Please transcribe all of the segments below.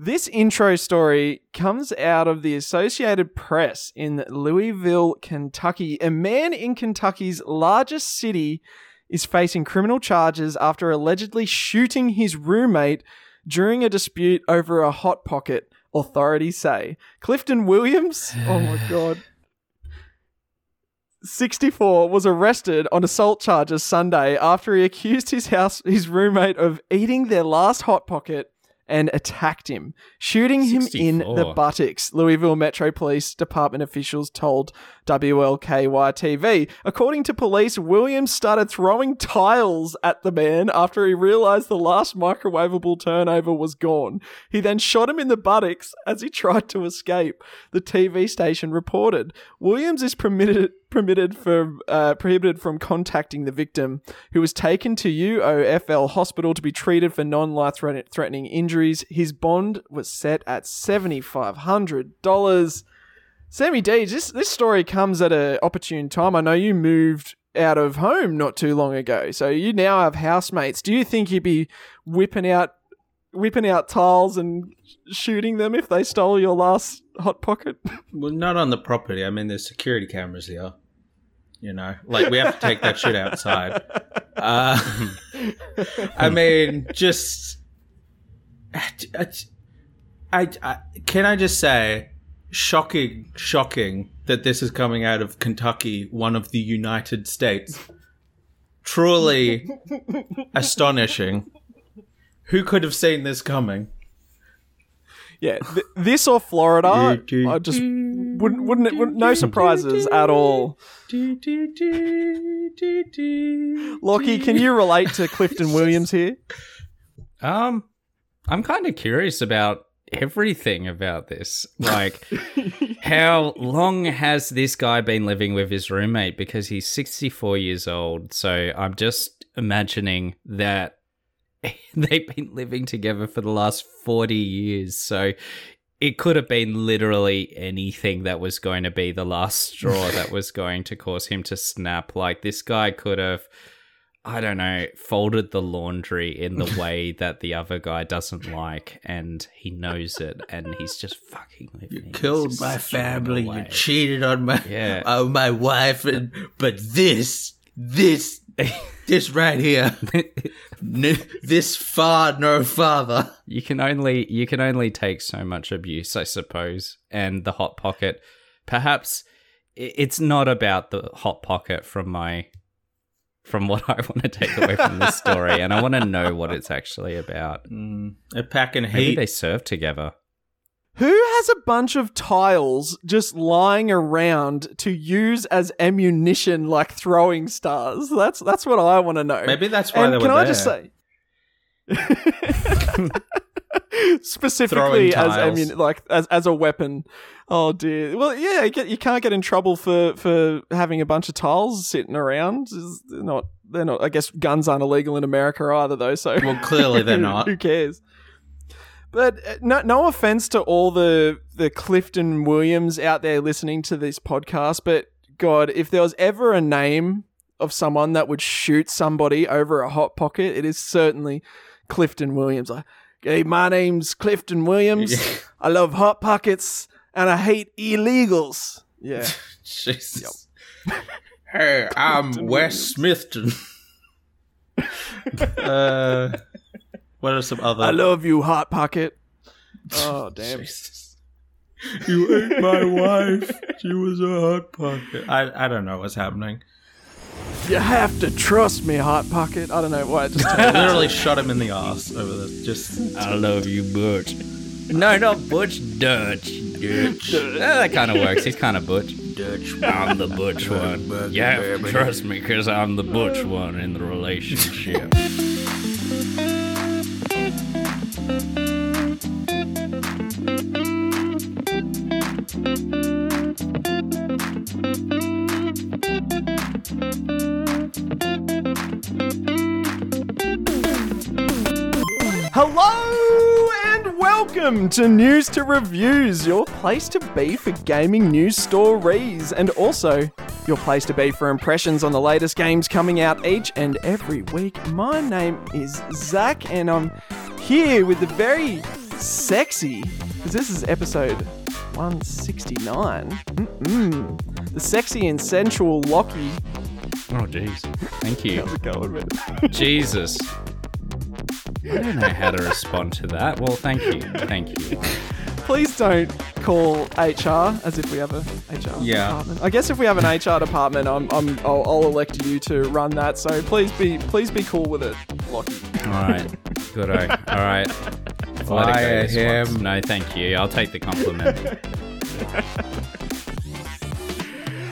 This intro story comes out of the Associated Press in Louisville, Kentucky. A man in Kentucky's largest city is facing criminal charges after allegedly shooting his roommate during a dispute over a hot pocket, authorities say. Clifton Williams, oh my god. 64 was arrested on assault charges Sunday after he accused his house his roommate of eating their last hot pocket and attacked him, shooting him in the buttocks. Louisville Metro Police Department officials told WLKY TV. According to police, Williams started throwing tiles at the man after he realized the last microwavable turnover was gone. He then shot him in the buttocks as he tried to escape. The TV station reported. Williams is permitted permitted for uh, prohibited from contacting the victim, who was taken to UOFL hospital to be treated for non-life threatening injuries. His bond was set at seventy five hundred dollars. Sammy D, this this story comes at an opportune time. I know you moved out of home not too long ago, so you now have housemates. Do you think you'd be whipping out whipping out tiles and shooting them if they stole your last hot pocket? Well, not on the property. I mean, there's security cameras here. You know, like we have to take that shit outside. Uh, I mean, just I, I, I can I just say, shocking, shocking that this is coming out of Kentucky, one of the United States. Truly astonishing. Who could have seen this coming? Yeah, th- this or Florida, I just wouldn't wouldn't it? Wouldn't, no surprises at all. Lachy, can you relate to Clifton Williams here? Um, I'm kind of curious about everything about this. Like, how long has this guy been living with his roommate? Because he's 64 years old. So I'm just imagining that they've been living together for the last 40 years. So it could have been literally anything that was going to be the last straw that was going to cause him to snap. Like, this guy could have. I don't know, folded the laundry in the way that the other guy doesn't like, and he knows it, and he's just fucking with You killed my family. You cheated on my Yeah. on my wife, and but this, this, this right here, n- this far no father. you can only you can only take so much abuse, I suppose, and the hot pocket. Perhaps it's not about the hot pocket from my from what I want to take away from this story, and I want to know what it's actually about. Mm, a pack and Maybe heat. they serve together. Who has a bunch of tiles just lying around to use as ammunition, like throwing stars? That's that's what I want to know. Maybe that's why and they can were I just say, specifically as tiles. ammun- like as as a weapon? Oh dear. Well, yeah, you, get, you can't get in trouble for for having a bunch of tiles sitting around. Not. They're not. I guess guns aren't illegal in America either, though. So Well, clearly they're not. Who cares? But uh, no, no offense to all the the Clifton Williams out there listening to this podcast, but God, if there was ever a name of someone that would shoot somebody over a hot pocket, it is certainly Clifton Williams. Like, hey, my name's Clifton Williams. Yeah. I love hot pockets and I hate illegals. Yeah. Jesus. Hey, I'm Wes Smithton. uh, what are some other? I love you, hot pocket. Oh damn. Jesus. You ate my wife. She was a hot pocket. I I don't know what's happening. You have to trust me, hot pocket. I don't know why. I just I literally shot him in the ass over this. Just I love you, Butch. No, not Butch. Dutch. Dutch. that kind of works. He's kind of Butch. Dutch. I'm the Butch one. You have to trust me because I'm the Butch one in the relationship. Hello and welcome to News to Reviews, your place to be for gaming news stories, and also your place to be for impressions on the latest games coming out each and every week. My name is Zac, and I'm here with the very sexy, because this is episode 169. Mm-mm. The sexy and sensual Lachy. Oh, jeez. Thank you. How's it going, man? Jesus. I don't know how to respond to that. Well, thank you. Thank you. Please don't call HR as if we have a HR Yeah. department. I guess if we have an HR department, I'm, I'm, I'll, I'll elect you to run that. So please be, please be cool with it, Lachy. All right. Good. All right. I'll let it go Fire him. once. No, thank you. I'll take the compliment.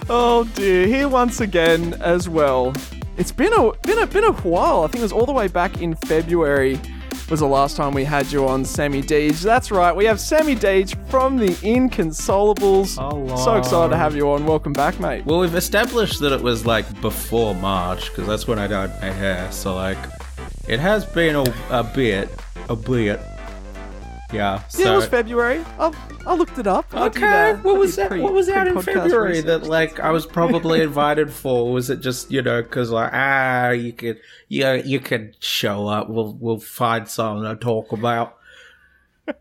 Oh dear, here once again as well. It's been a been a been a while. I think it was all the way back in February was the last time we had you on Sammy Deedge. That's right, we have Sammy Deedge from the Inconsolables. Hello. So excited to have you on. Welcome back, mate. Well, we've established that it was like before March because that's when I dyed my hair. So like, it has been a, a bit, a bit. Yeah. So. yeah, it was February. I, I looked it up. I did, Okay, what was that? pre- what was out in February research. that like I was probably invited for? Was it just you know because like ah you could you you could show up? We'll we'll find something to talk about.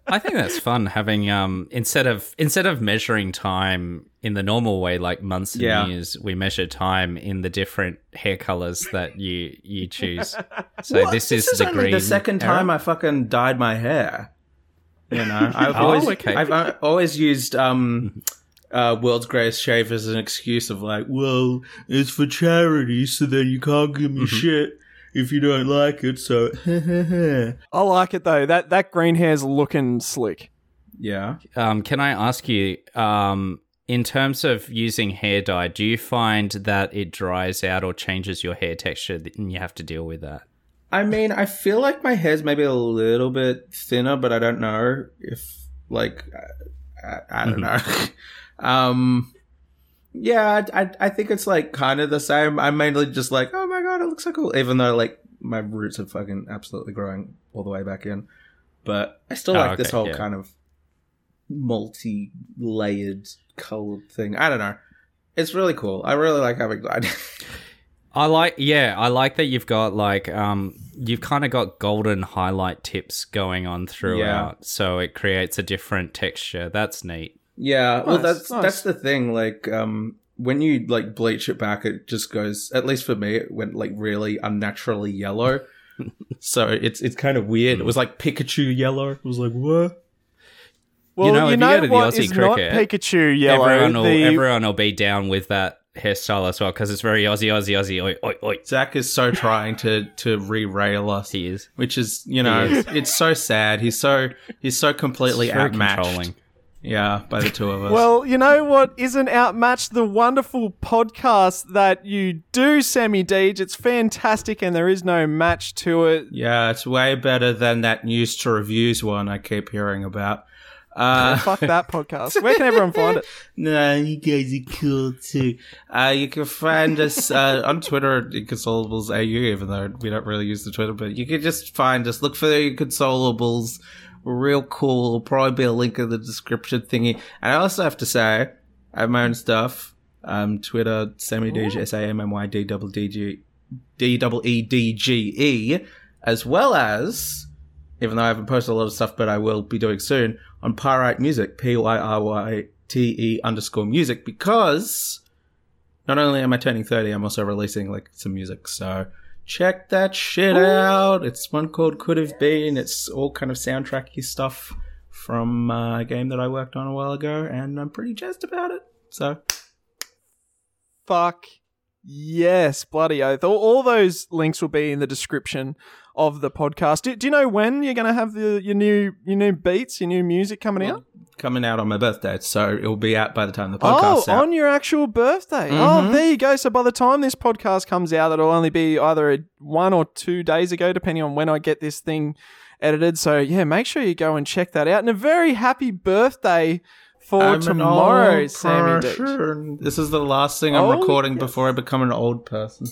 I think that's fun having um instead of instead of measuring time in the normal way like months and Yeah. years, we measure time in the different hair colors that you you choose. So What? this, is, is the only green. the second era. time I fucking dyed my hair. You know, I've Oh, always okay. I've uh, always used um uh world's greatest shave as an excuse of like, well, it's for charity, so then you can't give me shit if you don't like it. So I like it though. That that green hair's looking slick. yeah. Um, can I ask you, um, in terms of using hair dye, do you find that it dries out or changes your hair texture and you have to deal with that? I mean, I feel like my hair's maybe a little bit thinner, but I don't know if like I, I, I don't know. um, yeah, I, I I think it's like kind of the same. I'm mainly just like, oh my god, it looks so cool, even though like my roots are fucking absolutely growing all the way back in. But I still Oh, like this whole yeah. kind of multi-layered colored thing. I don't know. It's really cool. I really like having. I like, yeah, I like that you've got like, um, you've kind of got golden highlight tips going on throughout, so it creates a different texture. That's neat. Yeah, well, that's nice. that's the thing. Like, um, when you like bleach it back, it just goes. At least for me, it went like really unnaturally yellow. so it's it's kind of weird. It was like Pikachu yellow. It was like what? Well, know, you if you know, go to the what Aussie is not cricket, Pikachu yellow. everyone will, the- everyone will be down with that hairstyle as well because it's very Aussie, Aussie, Aussie. Oi, oi, oi. Zac is so trying to to re-rail us, He is. which is you know is. it's so sad. He's so he's so completely It's very outmatched. Yeah, by the two of us. Well, you know what isn't outmatched? The wonderful podcast that you do, Sammy Deedge. It's fantastic and there is no match to it. yeah, it's way better than that news to reviews one I keep hearing about. Uh, Fuck that podcast. Where can everyone find it? No, you guys are cool too. Uh, you can find us uh, on Twitter at Inconsolables AU, even though we don't really use the Twitter, but you can just find us. Look for the Inconsolables. We're real cool. There'll probably be a link in the description thingy. And I also have to say, I have my own stuff. Um, Twitter, Sammy Deedge, S A M M Y D double D G D double E D G E, as well as, even though I haven't posted a lot of stuff, but I will be doing soon, on Pyryte Music, P Y R Y T E underscore music, because not only am I turning 30, I'm also releasing like some music. So check that shit out. It's one called Could Have Been. It's all kind of soundtracky stuff from uh, a game that I worked on a while ago, and I'm pretty jazzed about it. So Fuck yes, bloody oath. All, all those links will be in the description of the podcast. Do, do you know when you're going to have the your new your new beats, your new music coming out? coming out on my birthday, so it'll be out by the time the podcast. Oh, out. on your actual birthday. Oh, Mhm. there you go. So by the time this podcast comes out, it'll only be either one or two days ago, depending on when I get this thing edited. So yeah, make sure you go and check that out. And a very happy birthday for I'm tomorrow, Sammy. This is the last thing I'm Oh, recording yes. before I become an old person.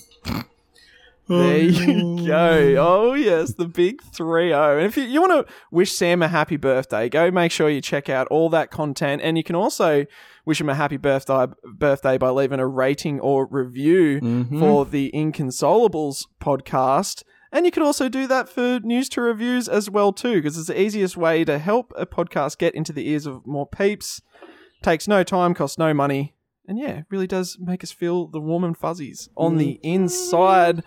There you go. Oh, yes, the big 3 0. And if you, you want to wish Sam a happy birthday, go make sure you check out all that content. And you can also wish him a happy birthday, birthday by leaving a rating or review Mhm. for the Inconsolables podcast. And you can also do that for news to reviews as well too, because it's the easiest way to help a podcast get into the ears of more peeps. Takes no time, costs no money, and yeah, it really does make us feel the warm and fuzzies on the inside.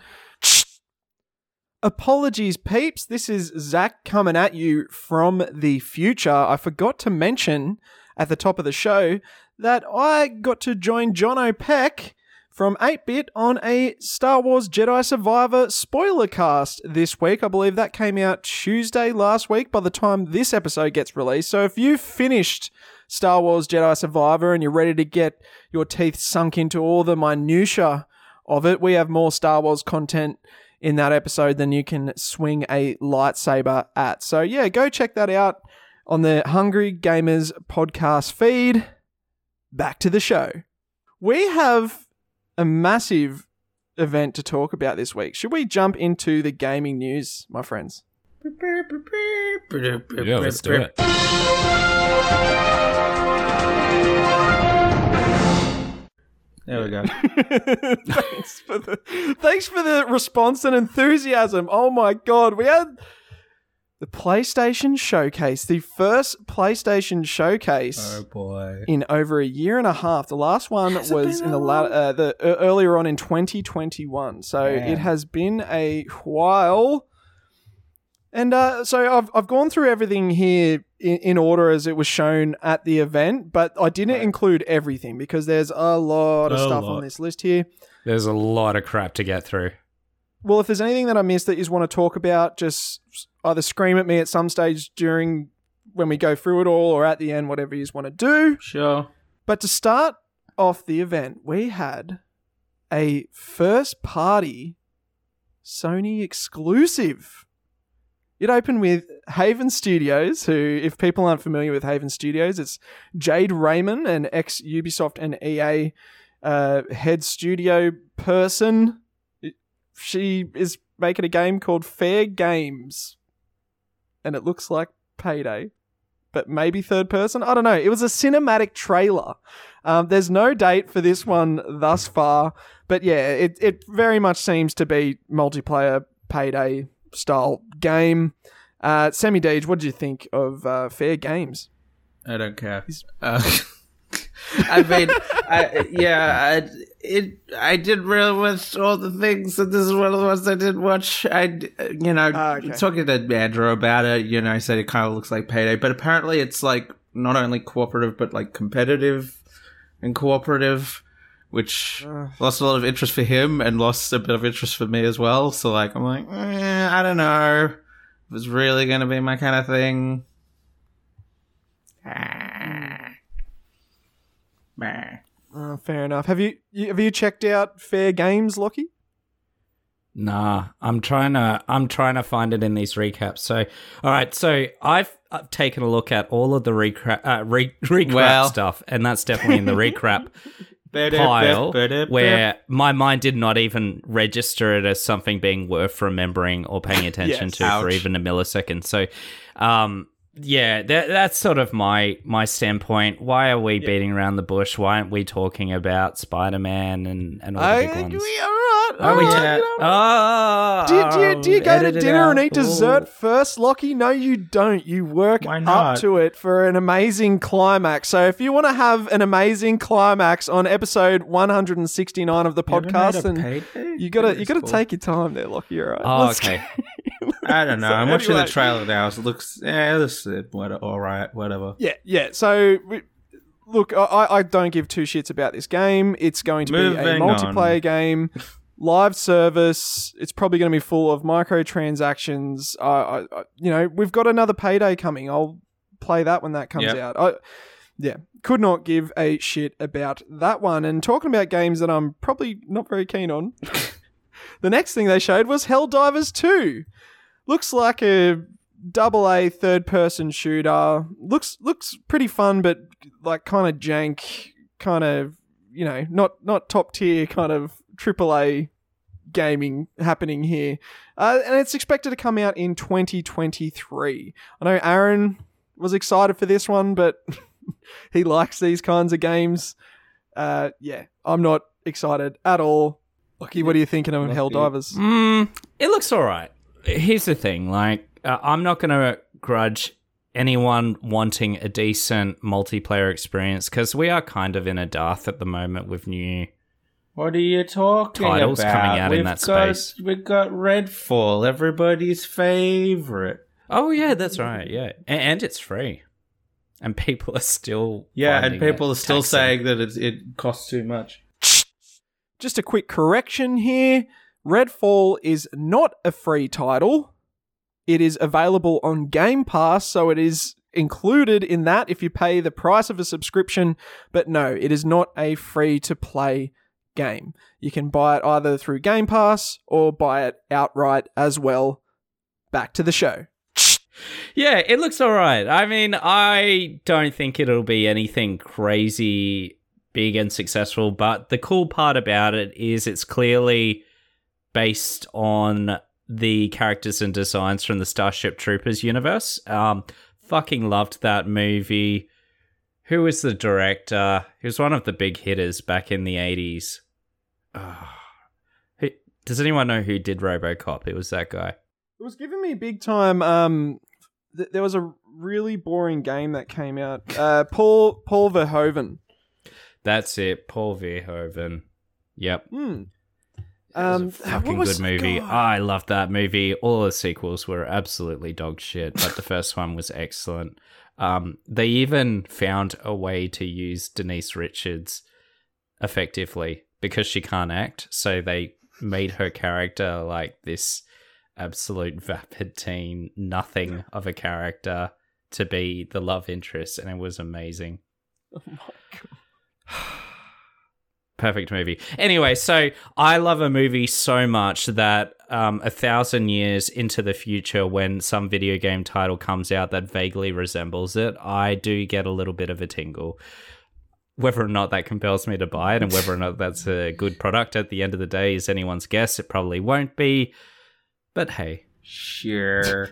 Apologies, peeps. This is Zac coming at you from the future. I forgot to mention at the top of the show that I got to join John O'Peck from 8-Bit on a Star Wars Jedi Survivor spoiler cast this week. I believe that came out Tuesday last week by the time this episode gets released. So if you've finished Star Wars Jedi Survivor and you're ready to get your teeth sunk into all the minutia of it, we have more Star Wars content in that episode than you can swing a lightsaber at. So yeah, go check that out on the Hungry Gamers podcast feed. Back to the show. We have a massive event to talk about this week. Should we jump into the gaming news, my friends? Yeah, let's do it. There we go. thanks for the thanks for the response and enthusiasm. Oh my god, we had the PlayStation Showcase, the first PlayStation Showcase oh boy. in over a year and a half. The last one was in the la- uh, the uh, earlier on in 2021. So Man. it has been a while. And uh, so I've I've gone through everything here in, in order as it was shown at the event, but I didn't Right. include everything because there's a lot of A stuff lot. on this list here. There's a lot of crap to get through. Well, if there's anything that I missed that you want to talk about, just either scream at me at some stage during when we go through it all or at the end, whatever you want to do. Sure. But to start off the event, we had a first party Sony exclusive. It opened with Haven Studios, who, if people aren't familiar with Haven Studios, it's Jade Raymond, an ex Ubisoft and EA uh, head studio person. She is making a game called Fair Games, and it looks like Payday but maybe third person. I don't know. It was a cinematic trailer. Um, there's no date for this one thus far, but yeah, it, it very much seems to be multiplayer payday style game. Uh, Sammy Deedge, what did you think of uh, Fair Games? I don't care. Uh, I mean, I, yeah, I, it. I did really watch all the things, and this is one of the ones I did watch. I, you know, Ah, okay. talking to Andrew about it, you know, he said it kind of looks like Payday, but apparently it's like not only cooperative but like competitive and cooperative, which Ugh. lost a lot of interest for him and lost a bit of interest for me as well. So like, I'm like, eh, I don't know if it's really going to be my kind of thing. Ah. Meh. Uh, fair enough. Have you, you have you checked out Fair Games, Lachy? Nah, I'm trying to I'm trying to find it in these recaps. So, all right, so I've, I've taken a look at all of the recap uh, re- recap Well. stuff, and that's definitely in the recap pile where my mind did not even register it as something being worth remembering or paying attention Yes. to for even a millisecond. So, um, yeah, that, that's sort of my my standpoint. Why are we beating around the bush? Why aren't we talking about Spider Man and and all the I, big ones? we, all right. Are we all right, ta- you know. Oh, Do, do, you, do you go to dinner and eat dessert Ooh. first, Lachy? No, you don't. You work Why up to it for an amazing climax. So if you want to have an amazing climax on episode 169 of the podcast, then you gotta you gotta take your time there, Lachy. All right. Oh, Let's- okay. I don't know. So I'm watching anyway- the trailer now. It looks, yeah, this is eh, all right, whatever. Yeah, yeah. So we, look, I, I don't give two shits about this game. It's going to be a multiplayer on. game, live service. It's probably going to be full of microtransactions. I, I, I, you know, we've got another payday coming. I'll play that when that comes Yep. out. I, yeah, could not give a shit about that one. And talking about games that I'm probably not very keen on. the next thing they showed was Helldivers 2. Looks like a double A third person shooter. Looks looks pretty fun, but like kind of jank, kind of you know not not top tier kind of triple A gaming happening here. Uh, and it's expected to come out in 2023. I know Aaron was excited for this one, but he likes these kinds of games. Uh, yeah, I'm not excited at all. Lucky, what are you thinking of Lucky. Helldivers? Mm, it looks all right. here's the thing like uh, i'm not going to grudge anyone wanting a decent multiplayer experience because we are kind of in a dearth at the moment with new What are you talking Titles about? coming out in We've that got, space. We've got Redfall, everybody's favorite. oh yeah that's right yeah A- and, it's free and people are still Yeah, and people it are still taxing. saying that it's, it costs too much. Just a quick correction here Redfall is not a free title. It is available on Game Pass, so it is included in that if you pay the price of a subscription. But no, it is not a free to play game. You can buy it either through Game Pass or buy it outright as well. Back to the show. Yeah, it looks all right. I mean, I don't think it'll be anything crazy big and successful, but the cool part about it is it's clearly based on the characters and designs from the Starship Troopers universe. Um, fucking loved that movie. Who was the director? He was one of the big hitters back in the 80s. Ah. Who- Does anyone know who did Robocop? It was that guy. It was giving me big time. Um, th- there was a really boring game that came out. Uh, Paul Paul Verhoeven. That's it, Paul Verhoeven. Yep. Was Um, a fucking good movie. God. I loved that movie. All the sequels were absolutely dog shit, but the first one was excellent. Um, they even found a way to use Denise Richards effectively because she can't act, so they made her character like this absolute vapid teen, nothing of a character to be the love interest, and it was amazing. Oh my God. Perfect movie. Anyway, so I love a movie so much that um, a thousand years into the future, when some video game title comes out that vaguely resembles it, I do get a little bit of a tingle. Whether or not that compels me to buy it and whether or not that's a good product at the end of the day is anyone's guess. It probably won't be. But hey, Sure.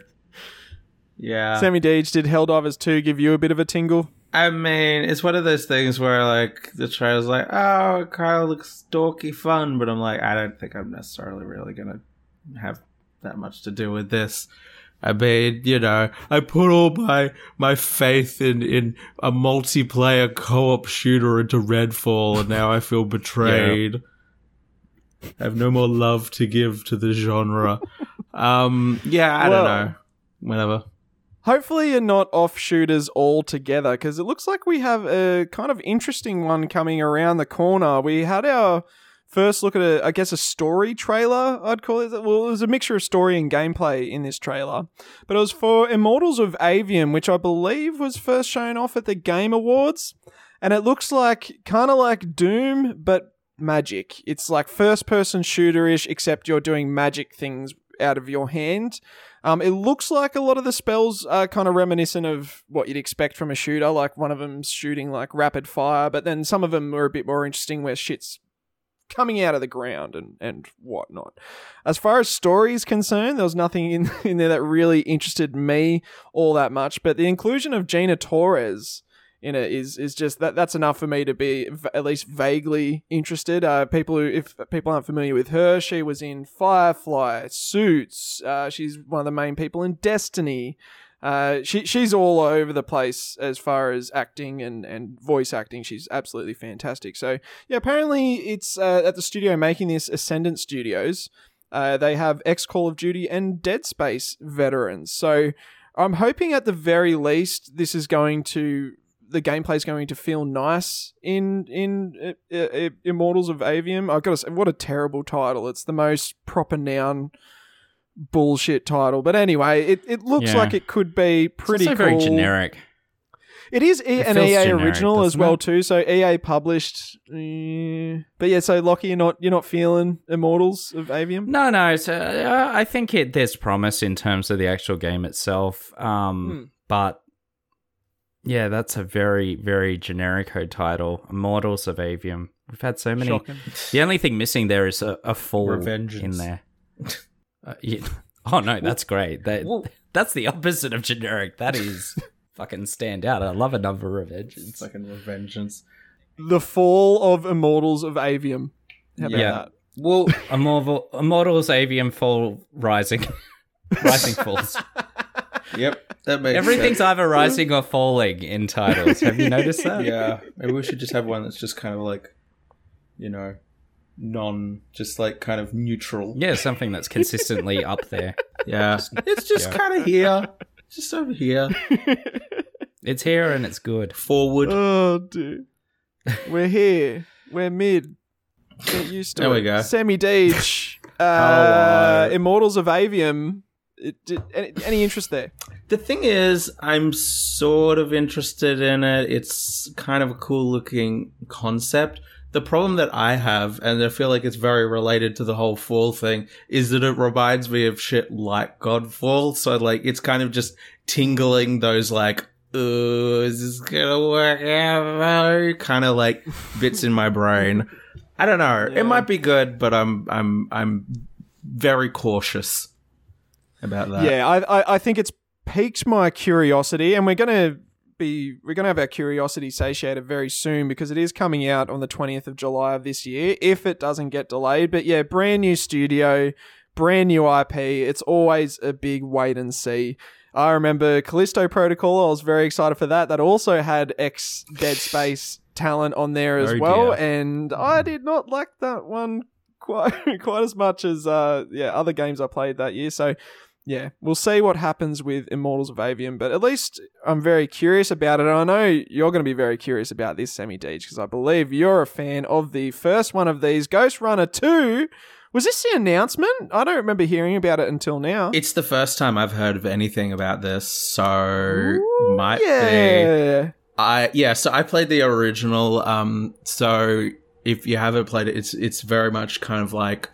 yeah. Sammy Deedge, did Helldivers 2 give you a bit of a tingle? I mean, it's one of those things where like the trailer's like, oh, it kind of looks dorky fun, but I'm like, I don't think I'm necessarily really gonna have that much to do with this. I mean, you know, I put all my my faith in in a multiplayer co-op shooter into Redfall, and now I feel betrayed. I have no more love to give to the genre. um, yeah, I Well- don't know. Whatever. Hopefully, you're not off shooters altogether because it looks like we have a kind of interesting one coming around the corner. We had our first look at a, I guess, a story trailer. I'd call it. Well, it was a mixture of story and gameplay in this trailer, but it was for Immortals of Aveum, which I believe was first shown off at the Game Awards, and it looks like kind of like Doom, but magic. It's like first person shooter ish, except you're doing magic things out of your hand. Um, it looks like a lot of the spells are kind of reminiscent of what you'd expect from a shooter, like one of them's shooting like rapid fire, but then some of them are a bit more interesting where shit's coming out of the ground and, and whatnot. As far as story is concerned, there was nothing in, in there that really interested me all that much, but the inclusion of Gina Torres in it is is just that that's enough for me to be v- at least vaguely interested. Uh, people who, if people aren't familiar with her, she was in Firefly, Suits. Uh, she's one of the main people in Destiny. Uh, she she's all over the place as far as acting and, and voice acting. She's absolutely fantastic. So yeah, apparently it's uh, at the studio making this Ascendant Studios. Uh, they have ex Call of Duty and Dead Space veterans. So I'm hoping at the very least this is going to the gameplay is going to feel nice in in uh, uh, Immortals of Aveum. I've got to say, what a terrible title! It's the most proper noun bullshit title. But anyway, it, it looks Yeah. like it could be pretty it's also cool. very generic. It is e- It an EA generic, original as well it? too. So EA published, eh. but yeah. So Lachy, you're not you're not feeling Immortals of Aveum. No, no. So, uh, I think it there's promise in terms of the actual game itself. Um, Hmm. But yeah, that's a very, very generic title. Immortals of Aveum. We've had so many. Shocking. The only thing missing there is a, a fall Revengeance. in there. Uh, yeah. Oh no, that's great. That Well- that's the opposite of generic. That is fucking stand out. I love a number of It's edges. fucking revengeance. The fall of Immortals of Aveum. How about Yeah. that? Well, Immortal, Immortals Aveum Fall Rising. Rising falls. Yep, that makes Everything's sense. either rising or falling in titles. Have you noticed that? Yeah, maybe we should just have one that's just kind of like, you know, non, just like kind of neutral. Yeah, something that's consistently up there. Yeah, it's just yeah. kind of here, just over here, It's here and it's good. forward. Oh, dude. We're here. We're mid. Get used to There it. we go. Sammy Deedge. Hello. Uh, Immortals of Aveum. It, did, any, any interest there? The thing is, I'm sort of interested in it. It's kind of a cool looking concept. The problem that I have, and I feel like it's very related to the whole fall thing, is that it reminds me of shit like Godfall. So like, it's kind of just tingling those like, oh, is this gonna work out? Kind of like bits in my brain. I don't know. Yeah. It might be good, but I'm I'm I'm very cautious about that. yeah, I, I I think it's piqued my curiosity, and we're gonna be we're gonna have our curiosity satiated very soon because it is coming out on the twentieth of July of this year, if it doesn't get delayed. But yeah, brand new studio, brand new IP. It's always a big wait and see. I remember Callisto Protocol. I was very excited for that. That also had ex Dead Space talent on there as Oh, well, dear. and I did not like that one quite quite as much as uh yeah other games I played that year. So yeah, we'll see what happens with Immortals of Avium, but at least I'm very curious about it. And I know you're going to be very curious about this Sammy Deedge because I believe you're a fan of the first one of these, Ghostrunner 2. Was this the announcement? I don't remember hearing about it until now. It's the first time I've heard of anything about this, so Ooh, might be. I yeah, so I played the original. Um, so if you haven't played it, it's it's very much kind of like,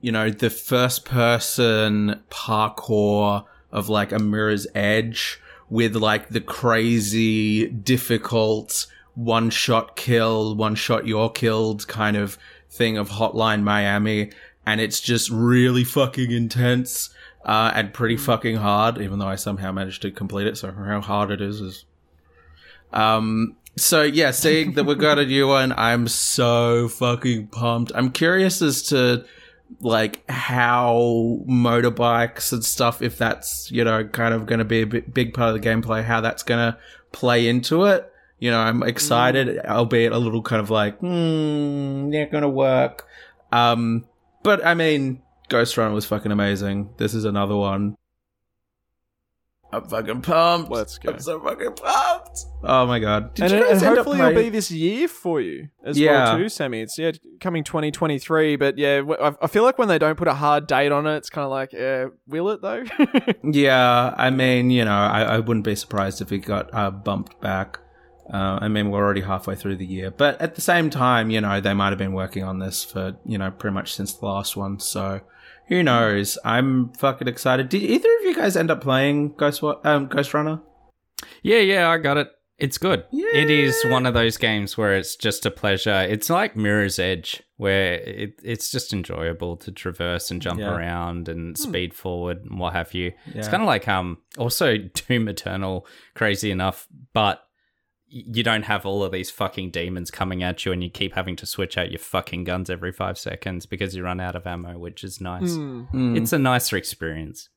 you know, the first person parkour of like a Mirror's Edge with like the crazy, difficult one shot kill, one shot you're killed kind of thing of Hotline Miami, and it's just really fucking intense. Uh, and pretty fucking hard, even though I somehow managed to complete it. So how hard it is is um, so yeah, seeing that we got a new one, I'm so fucking pumped. I'm curious as to like how motorbikes and stuff, if that's you know kind of going to be a big, big part of the gameplay, how that's going to play into it. You know, I'm excited, albeit a little kind of like, hmm, not going to work. Um, but I mean, Ghostrunner was fucking amazing. This is another one. I'm fucking pumped. Let's go. I'm so fucking pumped. Oh my god. Did and, you guys end up hopefully it'll playing- be this year for you as Yeah. well too, Sammy. It's yeah coming 2023, but yeah, I feel like when they don't put a hard date on it, it's kind of like, uh, will it though? Yeah, I mean, you know, I, I wouldn't be surprised if it got uh, bumped back. Uh, I mean, we're already halfway through the year, but at the same time, you know, they might have been working on this for you know pretty much since the last one. So who knows? I'm fucking excited. Did either of you guys end up playing Ghost um, Ghostrunner? Yeah, yeah, I got it. It's good. Yeah. It is one of those games where it's just a pleasure. It's like Mirror's Edge, where it, it's just enjoyable to traverse and jump Yeah. around and speed forward and what have you. It's kind of like um also Doom Eternal, crazy enough, but you don't have all of these fucking demons coming at you and you keep having to switch out your fucking guns every five seconds because you run out of ammo, which is nice. Hmm. Mm. It's a nicer experience.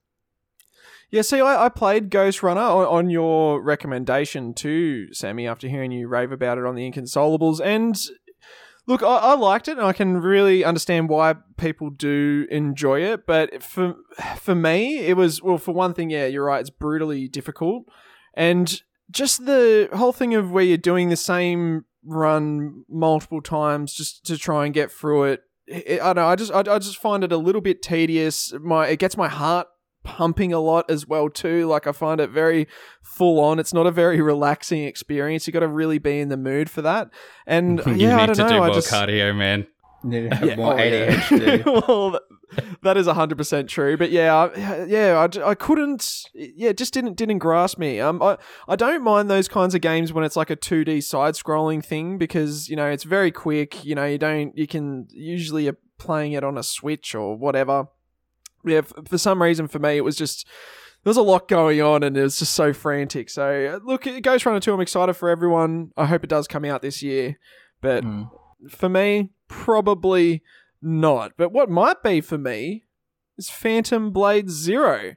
Yeah, see, I, I played Ghostrunner on, on your recommendation too, Sammy, after hearing you rave about it on the Inconsolables. And look, I, I liked it, and I can really understand why people do enjoy it. But for for me, it was well, for one thing, yeah, you're right, it's brutally difficult, and just the whole thing of where you're doing the same run multiple times just to try and get through it. it I don't know. I just I, I just find it a little bit tedious. My it gets my heart pumping a lot as well too. Like I find it very full on. It's not a very relaxing experience. You got to really be in the mood for that. And you yeah, I don't to know. do I more just cardio, man. Need to have yeah, more. ADHD. well, that- is hundred percent true. But yeah, I, yeah, I, I couldn't. Yeah, it just didn't didn't grasp me. Um, I I don't mind those kinds of games when it's like a two D side scrolling thing because you know it's very quick. You know, you don't you can usually you're playing it on a Switch or whatever. Yeah, f- for some reason for me it was just there was a lot going on and it was just so frantic. So uh, look, it Ghostrunner two. I'm excited for everyone. I hope it does come out this year. But Mm. for me, probably not. But what might be for me is Phantom Blade Zero.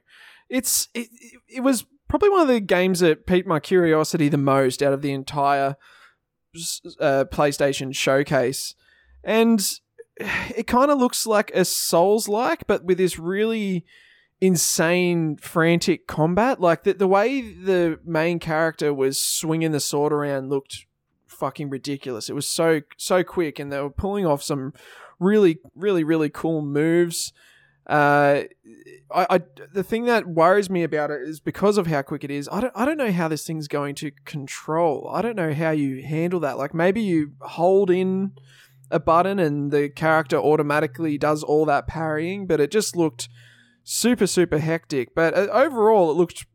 It's it, it, was probably one of the games that piqued my curiosity the most out of the entire uh, PlayStation showcase, and it kind of looks like a Souls like, but with this really insane, frantic combat. Like the the way the main character was swinging the sword around looked fucking ridiculous. It was so so quick, and they were pulling off some really, really, really cool moves. Uh, I, I, the thing that worries me about it is because of how quick it is. I don't I don't know how this thing's going to control. I don't know how you handle that. Like maybe you hold in a button and the character automatically does all that parrying, but it just looked super super hectic. But uh, overall, it looked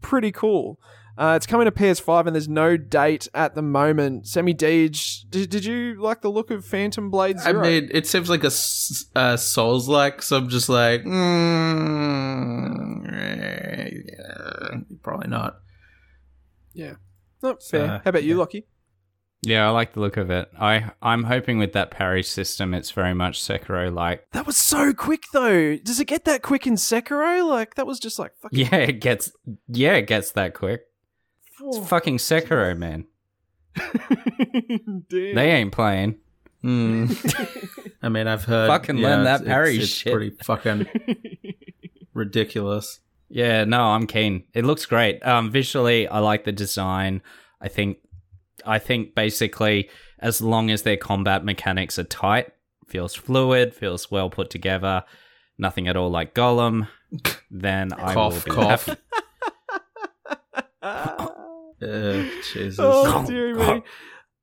pretty cool. Uh, it's coming to PS5 and there's no date at the moment. Sammy Deedge, did, did you like the look of Phantom Blade Zero? I mean, it seems like a, a Souls like, so I'm just like, mm, yeah, probably not. Yeah. Not fair. Uh, How about you, yeah. Lachy? Yeah, I like the look of it. I I'm hoping with that parry system, it's very much Sekiro like. That was so quick though. Does it get that quick in Sekiro? Like that was just like fucking. Yeah, it gets. Yeah, it gets that quick. It's fucking Sekiro, man. They ain't playing. Mm. I mean, I've heard. Fucking learn that it's- parry it's, shit. pretty fucking ridiculous. Yeah, no, I'm keen. It looks great. Um, visually, I like the design. I think, I think basically, as long as their combat mechanics are tight, feels fluid, feels well put together, nothing at all like Gollum, then I Cough, will be cough. happy. Uh, Jesus. Oh dear me.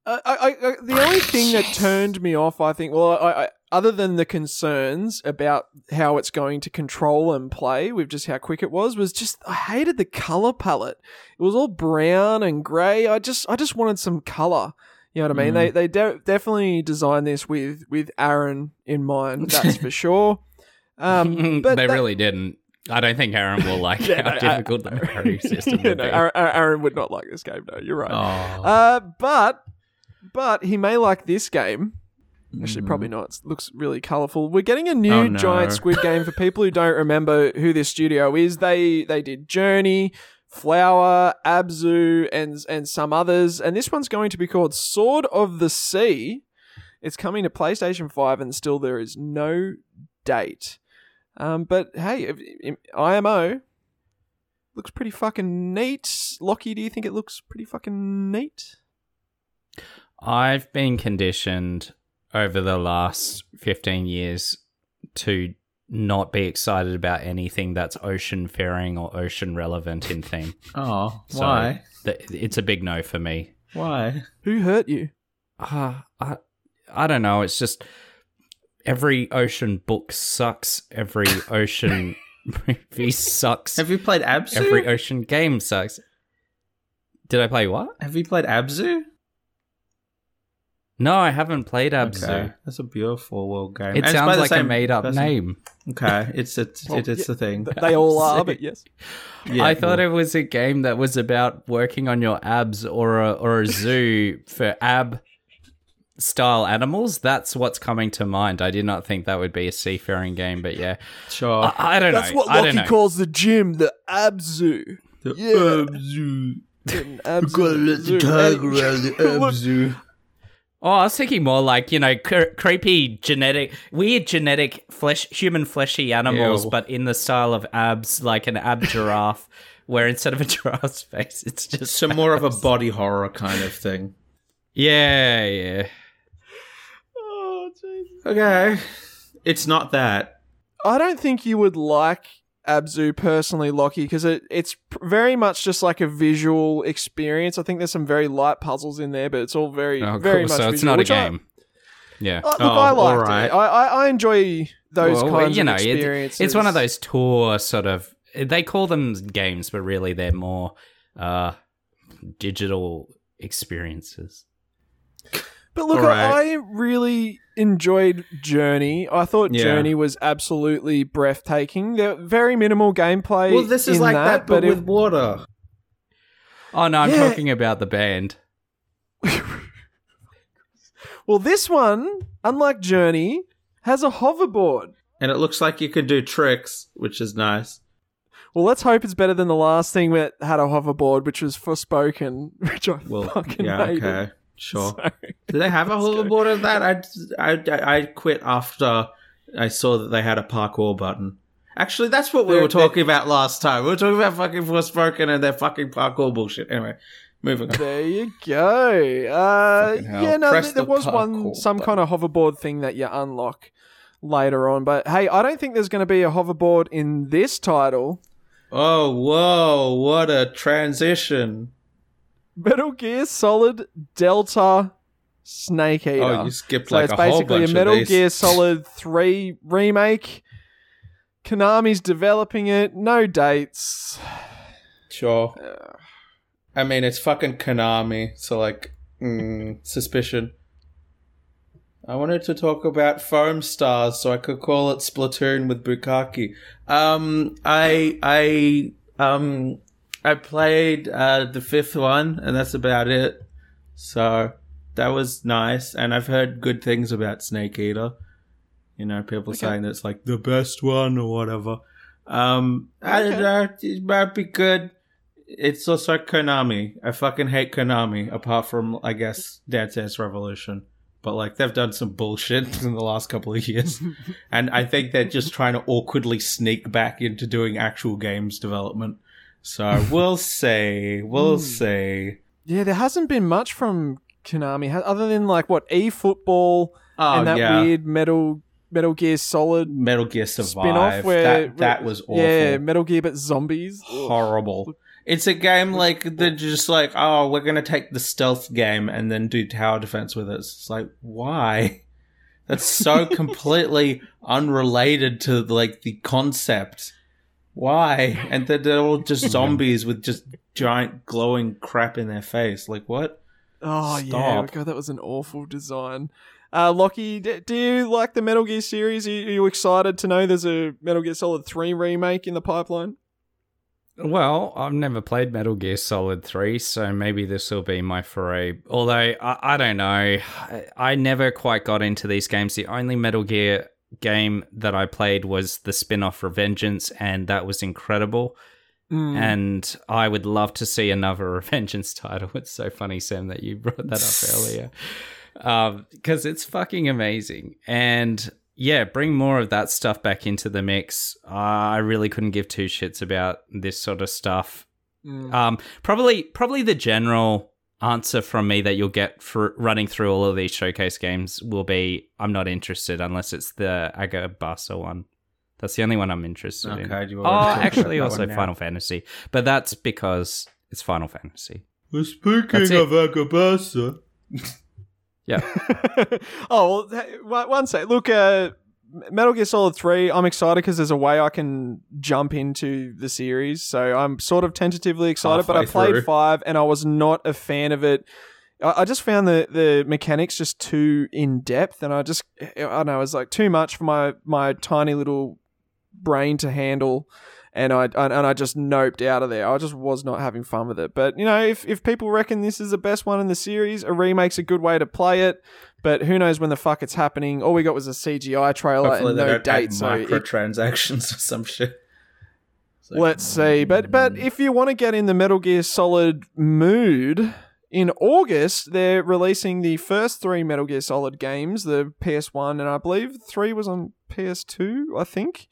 I, I, I, the only thing that turned me off, I think, well, I, I, other than the concerns about how it's going to control and play with just how quick it was, was just I hated the color palette. It was all brown and grey. I just, I just wanted some color. You know what I mean? Mm. They, they de- definitely designed this with with Aaron in mind. That's for sure. Um, but they that- really didn't. I don't think Aaron will like Yeah, how no, I- difficult the parry system Yeah, would no, be. Aaron, Aaron would not like this game. No, you're right. Oh. Uh, but but he may like this game. Actually, Mm. probably not. It looks really colourful. We're getting a new Oh, no. giant squid game for people who don't remember who this studio is. They they did Journey, Flower, Abzu, and and some others. And this one's going to be called Sword of the Sea. It's coming to PlayStation Five, and still there is no date. Um, but hey, if- if- IMO looks pretty fucking neat. Lachy, do you think it looks pretty fucking neat? I've been conditioned over the last 15 years to not be excited about anything that's ocean faring or ocean relevant in theme. Oh, So why? th- it's a big no for me. Why? Who hurt you? Uh, I, I don't know. It's just every ocean book sucks. Every ocean movie sucks. Have you played Abzu? Every ocean game sucks. Did I play what? Have you played Abzu? No, I haven't played Abzu. Okay. That's a beautiful world game. It And sounds the like a made up person. name. Okay, it's it's Well, it, it's yeah, the thing. Th- They all are, but yes. Yeah, I thought well, it was a game that was about working on your abs or a or a zoo for ab style animals. That's what's coming to mind. I did not think that would be a seafaring game, but yeah, sure. I, I don't That's know. That's what I Lachy calls the gym, the Abzu. The yeah. Abzu. An Abzu Gotta let the zoo. tiger out the look, Abzu. Oh, I was thinking more like you know cre- creepy genetic, weird genetic flesh, human fleshy animals, Ew. but in the style of abs, like an ab giraffe, where instead of a giraffe's face, it's just So more of a body horror kind of thing. yeah, yeah. Jesus. Okay, it's not that. I don't think you would like Abzu personally, Lachy, because it, it's pr- very much just like a visual experience. I think there's some very light puzzles in there, but it's all very, Oh, very cool. much So it's visual, not a which I- game. Yeah. Uh, look, Oh, I liked alright. it. I, I, I enjoy those Well, kinds you know, of it- experiences. It's one of those tour sort of. They call them games, but really they're more uh, digital experiences. But look, Alright. I, I really enjoyed Journey. I thought Yeah. Journey was absolutely breathtaking. There very minimal gameplay. Well, this is in like that, but, it- with water. Oh no, I'm Yeah. talking about the band. well, this one, unlike Journey, has a hoverboard. and it looks like you can do tricks, which is nice. Well, let's hope it's better than the last thing that had a hoverboard, which was Forspoken, which I Well, fucking yeah, hated. okay, sure. So- Do they have a hoverboard of that? I, I, I quit after I saw that they had a parkour button. Actually, that's what we They're- were talking about last time. We were talking about fucking Forspoken and their fucking parkour bullshit. Anyway, moving on. There you go. Uh, yeah, no, there the was one some button. kind of hoverboard thing that you unlock later on. But hey, I don't think there's going to be a hoverboard in this title. Oh, whoa, what a transition. Metal Gear Solid Delta Snake Eater. Oh, you skipped so like it's a whole basically a Metal. Gear Solid 3 remake. Konami's developing it. No dates. Sure. I mean, it's fucking Konami, so like, mm, suspicion. I wanted to talk about Foam Stars, so I could call it Splatoon with bukkake. Um, I, I, um, I played uh, the fifth one, and that's about it. So that was nice, and I've heard good things about Snake Eater. You know, people Okay. saying it's like the best one or whatever. Um, I don't know. It might be good. It's also Konami. I fucking hate Konami, apart from, I guess, Dance Dance Revolution. But, like, they've done some bullshit in the last couple of years. and I think they're just trying to awkwardly sneak back into doing actual games development. So, we'll see. We'll Hmm. see. Yeah, there hasn't been much from Konami, ha- other than like what e football Oh, and that yeah. weird Metal Metal Gear Solid Metal Gear Survive. spin-off where that, that was awful. Yeah, Metal Gear but zombies. Horrible. It's a game like they're just like, oh, we're gonna take the stealth game and then do tower defense with it. It's like, why? That's so completely unrelated to like the concept. Why? And then they're all just zombies with just giant glowing crap in their face. Like what? Oh yeah, God, that was an awful design. Uh, Lachy, d- do you like the Metal Gear series? Are you, are you excited to know there's a Metal Gear Solid 3 remake in the pipeline? Well, I've never played Metal Gear Solid 3, so maybe this will be my foray. Although, I, I don't know. I, I never quite got into these games. The only Metal Gear game that I played was the spin off Revengeance, and that was incredible. Mm. And I would love to see another Revengeance title. It's so funny, Sam, that you brought that up earlier. Because it's fucking amazing. And yeah, bring more of that stuff back into the mix. Uh, I really couldn't give two shits about this sort of stuff. Mm. Um, probably, probably the general answer from me that you'll get for running through all of these showcase games will be I'm not interested unless it's the Aghasba one. That's the only one I'm interested in. Okay, do you Oh, to actually, also one now? Final Fantasy, but that's because it's Final Fantasy. Well, speaking of Aghasba, Yeah, oh, well, hey, one one sec. Look, uh, Metal Gear Solid 3, I'm excited because there's a way I can jump into the series. So I'm sort of tentatively excited, but I played through. 5 and I was not a fan of it. I I just found the, the mechanics just too in depth, and I just I don't know, it was like too much for my, my tiny little brain to handle. And I and I just noped out of there. I just was not having fun with it. But you know, if if people reckon this is the best one in the series, a remake's a good way to play it. But who knows when the fuck it's happening? All we got was a CGI trailer hopefully and no date. So it- microtransactions or some shit. So- let's see. But but if you want to get in the Metal Gear Solid mood, in August they're releasing the first three Metal Gear Solid games, the PS1 and I believe three was on PS2. I think.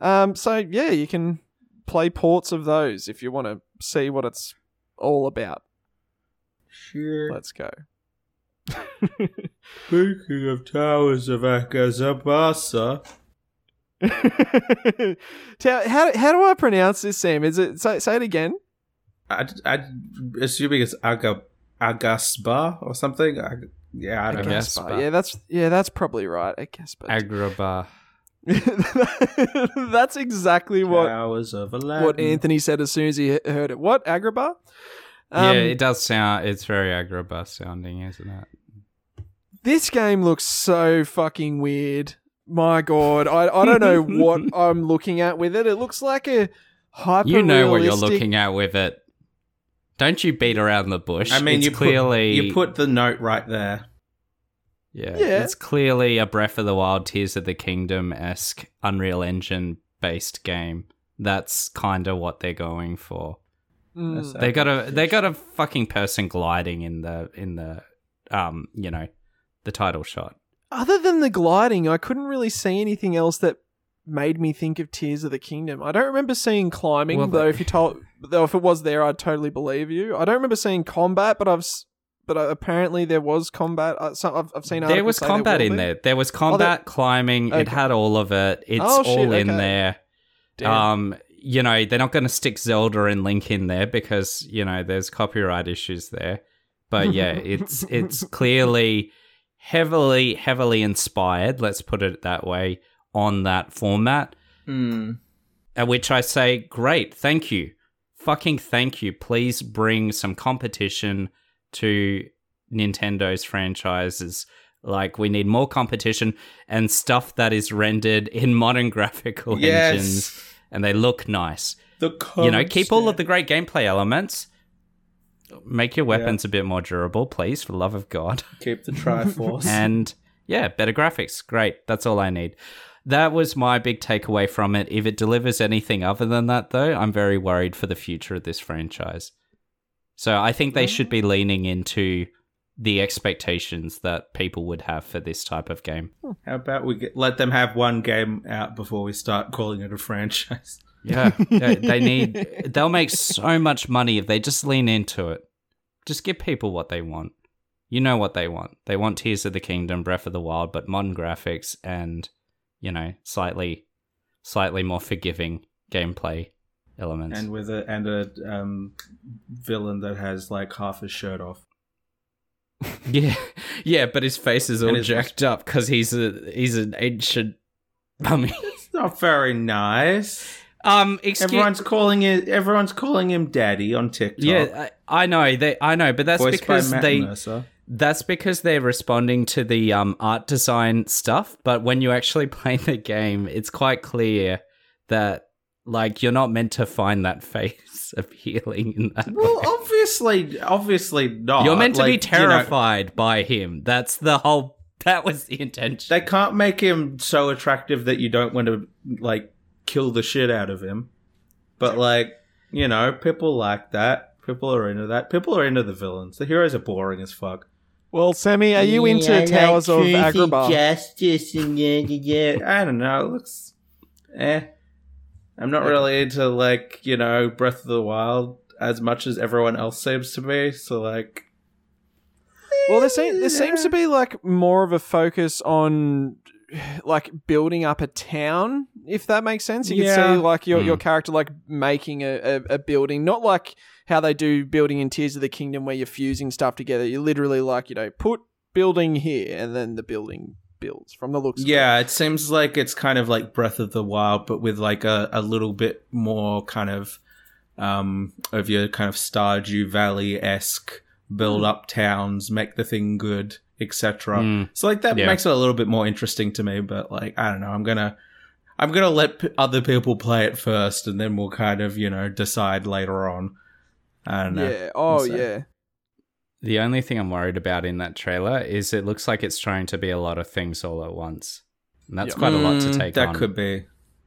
Um. So yeah, you can play ports of those if you want to see what it's all about. Sure. Let's go. Speaking of towers of Aghasba, Tell- how, how do I pronounce this, Sam? Is it say, say it again? I, I, assuming it's Aga, Aghasba or something. Ag- yeah, I don't know. guess. Yeah, that's yeah, that's probably right. I guess, Agrabah. that's exactly what Towers of what Anthony said as soon as he he- heard it. What Agrabah? yeah, Um, it does sound. It's very Agrabah sounding, isn't it? This game looks so fucking weird. My god, I I don't know what I'm looking at with it. It looks like a hyper. You know what you're looking at with it. Don't you beat around the bush? I mean, it's you clearly put, you put the note right there. Yeah, Yeah. it's clearly a Breath of the Wild, Tears of the Kingdom esque Unreal Engine based game. That's kind of what they're going for. Mm. They got a they got a fucking person gliding in the in the um you know the title shot. Other than the gliding, I couldn't really see anything else that made me think of Tears of the Kingdom. I don't remember seeing climbing, Well, though. If you told, though, if it was there, I'd totally believe you. I don't remember seeing combat, but I've, but uh, apparently there was combat. Uh, some, I've, I've seen There was combat will in there. There was combat, climbing. It had all of it. It's Oh, shit, all in okay. there. Damn. Um, you know, they're not going to stick Zelda and Link in there because you know there's copyright issues there. But yeah, it's it's clearly heavily heavily inspired. Let's put it that way on that format. Hmm. At which I say, great, thank you, fucking thank you. Please bring some competition to Nintendo's franchises. Like we need more competition and stuff that is rendered in modern graphical engines and they look nice. The you know, keep all of the great gameplay elements. Make your weapons a bit more durable, please, for the love of God. keep the Triforce. and yeah, better graphics. Great. That's all I need. That was my big takeaway from it. If it delivers anything other than that, though, I'm very worried for the future of this franchise. So I think they should be leaning into the expectations that people would have for this type of game. How about we get, let them have one game out before we start calling it a franchise? Yeah, they they need. They'll make so much money if they just lean into it. Just give people what they want. You know what they want. They want Tears of the Kingdom, Breath of the Wild, but modern graphics and you know slightly, slightly more forgiving gameplay elements. And with a and a um, villain that has like half his shirt off. yeah, yeah, but his face is all jacked up because he's a he's an ancient mummy. It's not very nice. Um, excuse. Everyone's calling it. Everyone's calling him daddy on TikTok. yeah, I, I know. They, I know, but that's voiced because they. Mercer. That's because they're responding to the um, art design stuff, but when you actually play the game, it's quite clear that like you're not meant to find that face appealing in that. Well, way. obviously, obviously not. you're meant to be Like, you know, terrified by him. That's the whole. That was the intention. they can't make him so attractive that you don't want to like kill the shit out of him. But like, you know, people like that. People are into that. People are into the villains. The heroes are boring as fuck. Well, Sammy, are you into Towers of Agrabah? Justice and yeah, yeah, yeah. I don't know. It looks, eh. I'm not really into like you know Breath of the Wild as much as everyone else seems to be. So like, Well, there, seem, there seems to be like more of a focus on like building up a town, if that makes sense. You Yeah. can see like your, your Mm. character like making a, a, a building, not like how they do building in Tears of the Kingdom where you're fusing stuff together. You literally like, you know, put building here and then the building builds from the looks of it. yeah, it seems like it's kind of like Breath of the Wild, but with like a, a little bit more kind of um of your kind of Stardew Valley esque build up towns, make the thing good, etc. Mm. So like that Yeah. makes it a little bit more interesting to me. But like I don't know, I'm gonna I'm gonna let p- other people play it first, and then we'll kind of you know decide later on. I don't know. Yeah. Oh, So- yeah. The only thing I'm worried about in that trailer is it looks like it's trying to be a lot of things all at once. And that's Yeah. quite a lot to Mm, take That on. could be.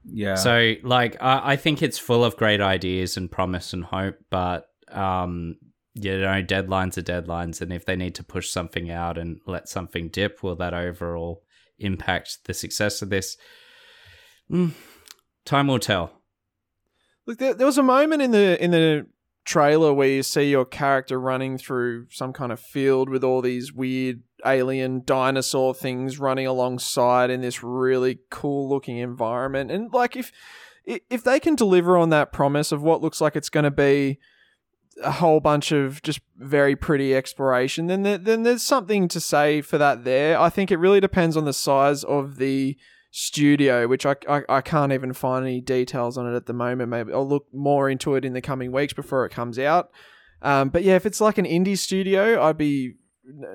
Yeah. So, like, I, I think it's full of great ideas and promise and hope, but um, you know, deadlines are deadlines, and if they need to push something out and let something dip, will that overall impact the success of this? Mm, time will tell. Look, there, there was a moment in the in the trailer where you see your character running through some kind of field with all these weird alien dinosaur things running alongside in this really cool looking environment. And like if if they can deliver on that promise of what looks like it's going to be a whole bunch of just very pretty exploration, then there, then there's something to say for that. There, I think it really depends on the size of the studio, which I, I, I can't even find any details on it at the moment. Maybe I'll look more into it in the coming weeks before it comes out. Um, but yeah, if it's like an indie studio, I'd be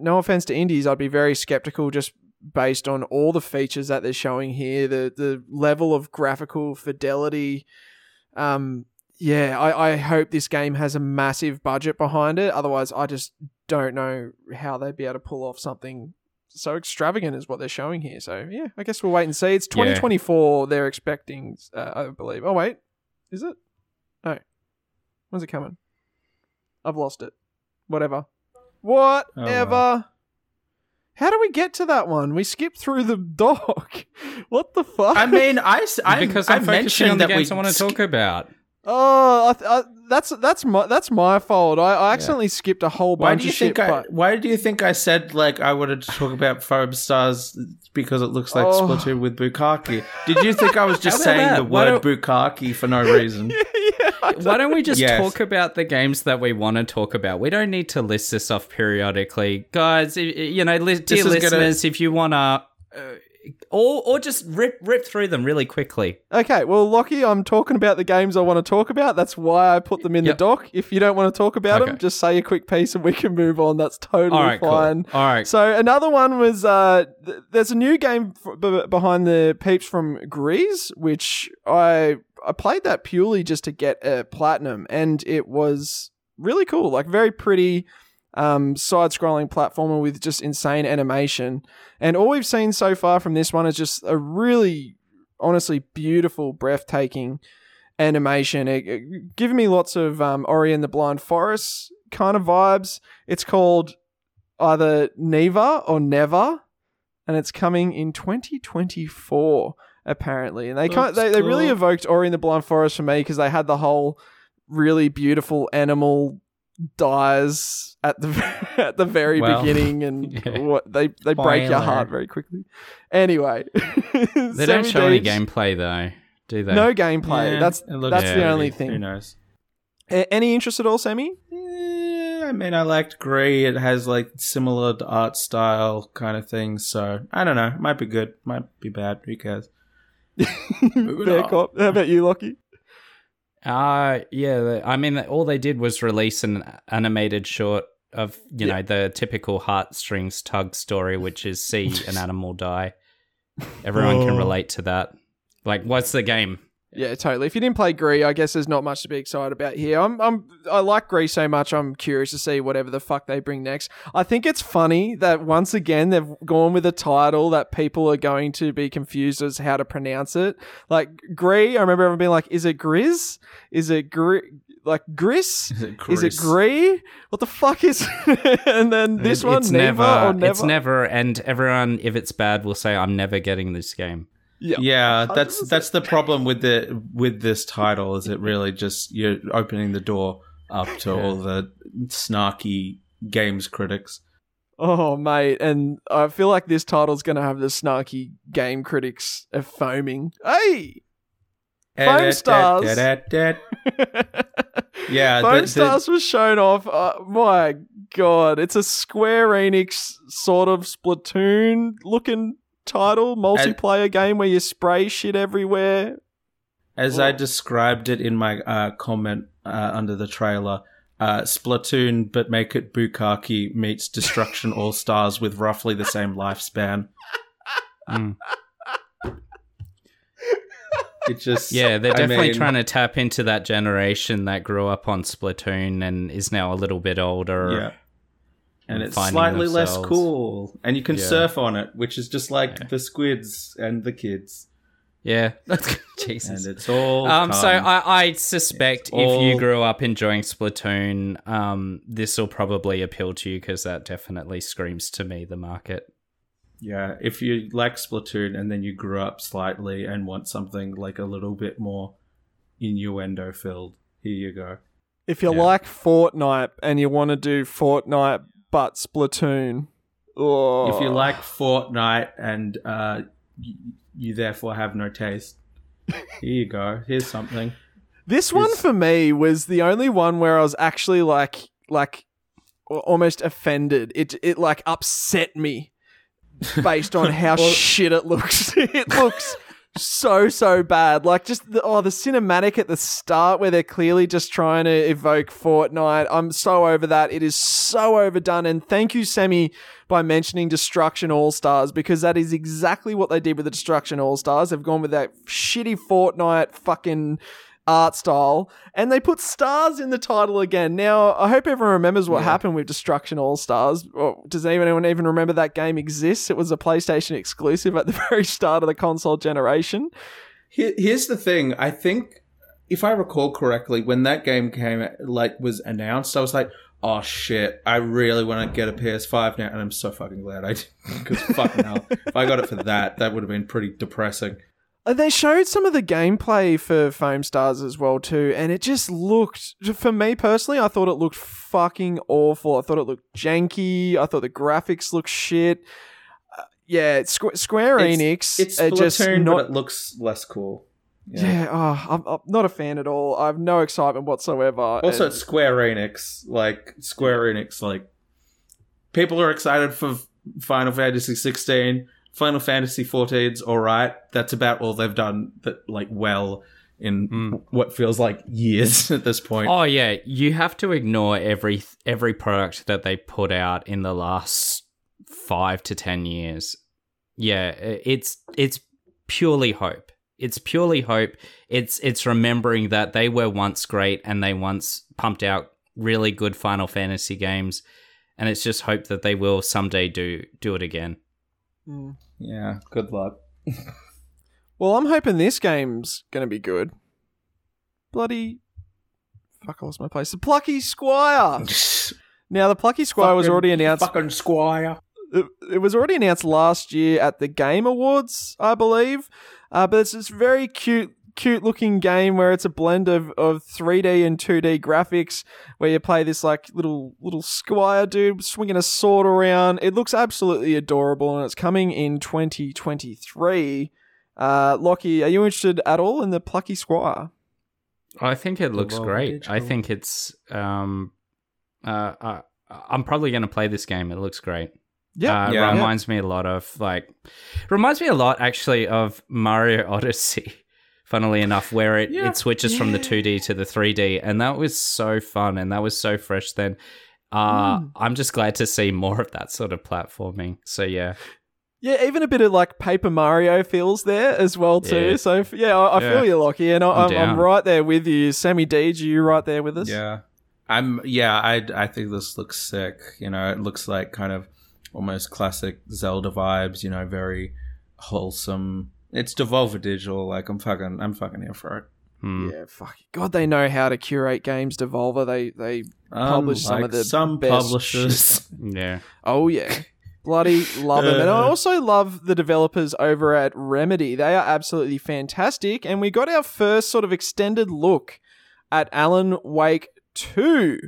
no offense to indies, I'd be very skeptical just based on all the features that they're showing here, the the level of graphical fidelity. Um, yeah, I, I hope this game has a massive budget behind it. Otherwise, I just don't know how they'd be able to pull off something so extravagant is what they're showing here. So yeah, I guess we'll wait and see. It's 2024. They're expecting, uh, I believe. Oh wait, is it? No. When's it coming? I've lost it. Whatever. Whatever. How do we get to that one? We skipped through the doc. what the fuck? I mean, I because I I'm focusing mentioned on the that games we I want to sk- talk about. Oh, I th- I, that's that's my that's my fault. I, I accidentally skipped a whole Why bunch do you of shit. I? but Why do you think I said like I wanted to talk about Foam Stars because it looks like Oh. Splatoon with bukkake? Did you think I was just saying that? the word bukkake for no reason? yeah, I Why don't we just Yes. talk about the games that we want to talk about? We don't need to list this off periodically, guys. i- i- You know, li- dear is gonna- listeners, if you wanna, uh, or or just rip rip through them really quickly. Okay, well, Lachy, I'm talking about the games I want to talk about. That's why I put them in Yep. the doc. If you don't want to talk about them, just say a quick piece and we can move on. That's totally right, fine. cool. All right, So another one was uh, th- there's a new game f- b- behind the peeps from Gris, which I I played that purely just to get a platinum, and it was really cool, like very pretty. Um, side-scrolling platformer with just insane animation, and all we've seen so far from this one is just a really, honestly, beautiful, breathtaking animation. It, it giving me lots of um, Ori and the Blind Forest kind of vibes. It's called either Neva or Never, and it's coming in 2024 apparently. And they kind they, they really evoked Ori and the Blind Forest for me because they had the whole really beautiful animal dies at the at the very Well, beginning and yeah. what they they break your heart very quickly. Anyway, they don't show any gameplay though, do they? No gameplay. Yeah, that's it looks that's the only thing. Who knows? A- any interest at all, Sammy? I mean, I liked Gris. It has like similar art style kind of thing. So I don't know. Might be good. Might be bad. Who cares? Fair cop. How about you, Lachy? Uh yeah. I mean, all they did was release an animated short of you know the typical heartstrings tug story, which is see an animal die. Everyone can Oh. relate to that. Like, what's the game? Yeah, totally. If you didn't play Gris, I guess there's not much to be excited about here. I'm, I'm, I like Gris so much. I'm curious to see whatever the fuck they bring next. I think it's funny that once again they've gone with a title that people are going to be confused as how to pronounce it. Like Gris, I remember everyone being like, "Is it Grizz? Is it Gri? Like Gris? Is it Is it? Gree? What the fuck is?" and then this one, it's never, never, or never. It's never, and everyone, if it's bad, will say, "I'm never getting this game." Yeah. Yeah, that's 100%. that's the problem with the with this title. Is it really just you're opening the door up to all the snarky games critics? Oh, mate, and I feel like this title's going to have the snarky game critics foaming. Hey! Foam Stars. Yeah, Foam the- the- Stars was shown off. Uh, my god, it's a Square Enix sort of Splatoon looking title, multiplayer game where you spray shit everywhere. As I described it in my uh, comment uh, under the trailer, uh, Splatoon, but make it bukkake meets Destruction All Stars with roughly the same lifespan. Mm. It just Yeah, they're I definitely mean, trying to tap into that generation that grew up on Splatoon and is now a little bit older. Yeah. And it's finding slightly less cool. And you can Yeah. surf on it, which is just like Yeah. the squids and the kids. Yeah. And Jesus. it's all. Um, so. I, I suspect It's if you grew up enjoying Splatoon, um, this will probably appeal to you because that definitely screams to me the market. Yeah, if you like Splatoon and then you grew up slightly and want something like a little bit more innuendo filled, here you go. If you Yeah. like Fortnite and you want to do Fortnite but Splatoon, oh. If you like Fortnite and uh, you therefore have no taste, here you go. Here's something. This one for me was the only one where I was actually like like almost offended. It it like upset me based on how Well- shit it looks. it looks so so bad. Like just the, oh the cinematic at the start where they're clearly just trying to evoke Fortnite. I'm so over that. It is so overdone. And thank you, Sammy, by mentioning Destruction All Stars because that is exactly what they did with the Destruction All Stars. They've gone with that shitty Fortnite fucking art style, and they put stars in the title again. Now, I hope everyone remembers what Yeah. happened with Destruction All Stars. Does anyone even remember that game exists? It was a PlayStation exclusive at the very start of the console generation. Here's the thing. I think, if I recall correctly, when that game came, like, was announced, I was like, "Oh shit! I really want to get a PS5 now," and I'm so fucking glad I did because fucking hell, if I got it for that, that would have been pretty depressing. Uh, They showed some of the gameplay for Foam Stars as well too, and it just looked for me personally. I thought it looked fucking awful. I thought it looked janky. I thought the graphics looked shit. Uh, yeah, Squ- Square Enix. It's are just not. but it looks less cool. yeah, oh, I'm, I'm not a fan at all. I have no excitement whatsoever. Also, And- it's Square Enix. Like Square Enix, like people are excited for Final Fantasy 16. Final Fantasy 14's all right. That's about all they've done that like well in Mm. what feels like years at this point. Oh yeah, you have to ignore every every product that they put out in the last five to ten years. Yeah, it's it's purely hope. It's purely hope. It's it's remembering that they were once great and they once pumped out really good Final Fantasy games, and it's just hope that they will someday do do it again. Mm. Yeah, good luck. Well, I'm hoping this game's gonna be good. Bloody. Fuck, I lost my place. The Plucky Squire. Now, the Plucky Squire was already announced. Fucking Squire. it, it was already announced last year at the Game Awards, I believe. Uh, but it's this very cute, cute looking game where it's a blend of, of 3D and 2D graphics, where you play this like little little squire dude swinging a sword around. It looks absolutely adorable, and it's coming in 2023. Uh, Lachy, are you interested at all in the Plucky Squire? I think it looks Devolver great. I think it's um, uh, uh, I'm probably going to play this game. It looks great. Yeah, Uh, Yeah. reminds me a lot of like reminds me a lot actually of Mario Odyssey. Funnily enough, where it, Yeah. it switches from the 2D to the 3D, and that was so fun and that was so fresh. Then, uh, Mm. I'm just glad to see more of that sort of platforming. So yeah, Yeah, even a bit of like Paper Mario feels there as well too. Yeah. So yeah, I, I Yeah. feel you, Lachy, and I, I'm I'm, I'm right there with you. Sammy Deedge, are you right there with us? Yeah. I'm yeah, I I think this looks sick. You know, it looks like kind of almost classic Zelda vibes, you know, very wholesome. It's Devolver Digital, like I'm fucking I'm fucking here for it. Hmm. Yeah, fuck. God, they know how to curate games. Devolver, they they publish some of Unlike the some best publishers. yeah. Oh yeah. Bloody love them. And I also love the developers over at Remedy. They are absolutely fantastic. And we got our first sort of extended look at Alan Wake 2.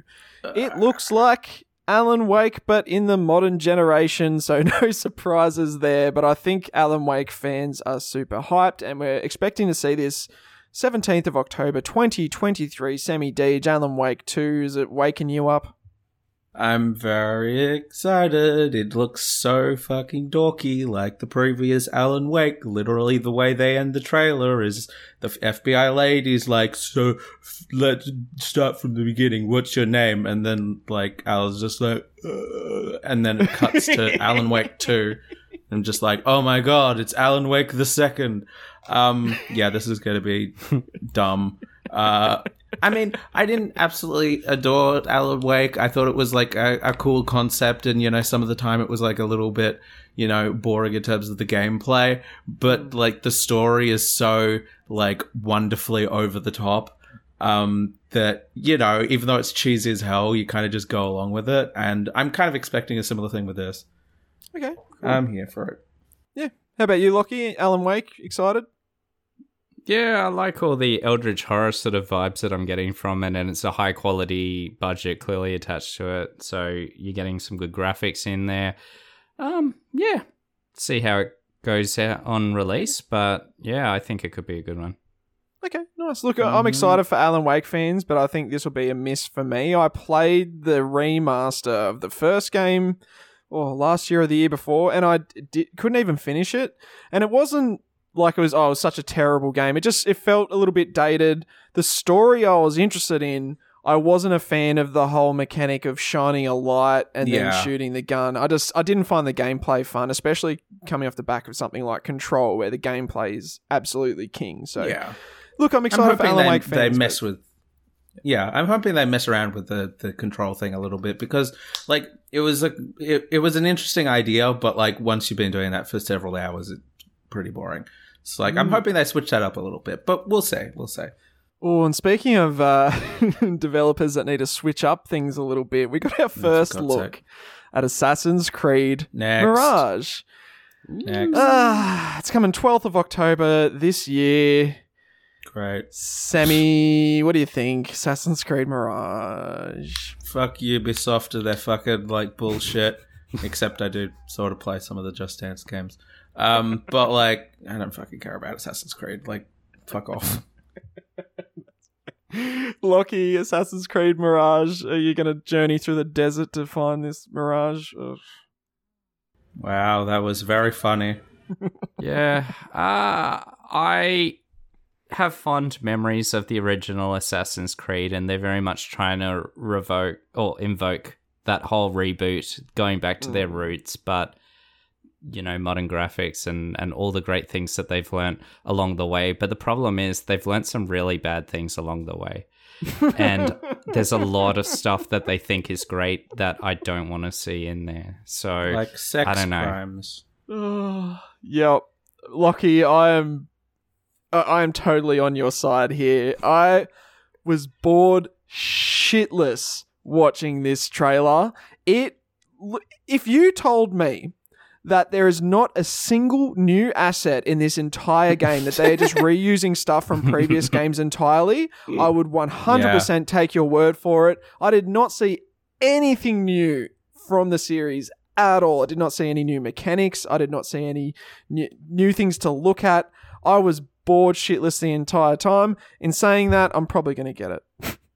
It looks like Alan Wake, but in the modern generation, so no surprises there. But I think Alan Wake fans are super hyped, and we're expecting to see this 17th of October 2023. Sammy Deedge, Alan Wake 2. Is it waking you up? I'm very excited. It looks so fucking dorky, like the previous Alan Wake. Literally, the way they end the trailer is the FBI lady's like, "So, f- let's start from the beginning. What's your name?" And then like Alan's just like, uh, and then it cuts to Alan Wake two. I'm just like, oh my god, it's Alan Wake the second. Um, yeah, this is gonna be dumb. Uh, I mean, I didn't absolutely adore Alan Wake. I thought it was like a, a cool concept, and you know, some of the time it was like a little bit, you know, boring in terms of the gameplay. But like the story is so like wonderfully over the top um, that you know, even though it's cheesy as hell, you kind of just go along with it. And I'm kind of expecting a similar thing with this. Okay. I'm here for it. Yeah. How about you, Lachy? Alan Wake, excited? Yeah, I like all the Eldritch horror sort of vibes that I'm getting from it, and it's a high quality budget clearly attached to it, so you're getting some good graphics in there. Um, yeah, see how it goes out on release, but yeah, I think it could be a good one. Okay, nice. Look, I'm Mhm. excited for Alan Wake fans, but I think this will be a miss for me. I played the remaster of the first game, or last year or the year before, and I di- couldn't even finish it. And it wasn't like it was oh, it was such a terrible game. It just it felt a little bit dated. The story I was interested in, I wasn't a fan of the whole mechanic of shining a light and Yeah. then shooting the gun. I just I didn't find the gameplay fun, especially coming off the back of something like Control, where the gameplay is absolutely king. So yeah. Look, I'm I'm excited for hoping Alan they, Wake they fans. mess with. Yeah, I'm hoping they mess around with the, the control thing a little bit because, like, it was a it, it was an interesting idea, but like once you've been doing that for several hours, it's pretty boring. So like, I'm Mm. hoping they switch that up a little bit, but we'll see, we'll see. Oh, and speaking of uh, developers that need to switch up things a little bit, we got our first look sake. at Assassin's Creed Next, Mirage. next, Ah, it's coming 12th of October this year. great. Sammy, what do you think? Assassin's Creed Mirage. Fuck Ubisoft and their fucking like bullshit. Except I do sort of play some of the Just Dance games. Um, but like, I don't fucking care about Assassin's Creed. Like, fuck off. Lachy, Assassin's Creed Mirage. Are you going to journey through the desert to find this Mirage? Ugh. Wow, that was very funny. Yeah. Uh, I have fond memories of the original Assassin's Creed, and they're very much trying to revoke or invoke that whole reboot, going back to their Mm. roots, but you know, modern graphics and, and all the great things that they've learned along the way. But the problem is they've learned some really bad things along the way. And There's a lot of stuff that they think is great that I don't want to see in there. So Like sex I don't know. crimes. Ugh. yep. Lachy, I am I I am totally on your side here. I was bored shitless watching this trailer. It if you told me that there is not a single new asset in this entire game that they are just reusing stuff from previous games entirely, I would 100% take your word for it. I did not see anything new from the series at all. I did not see any new mechanics. I did not see any new, new things to look at. I was bored shitless the entire time. In saying that, I'm probably going to get it.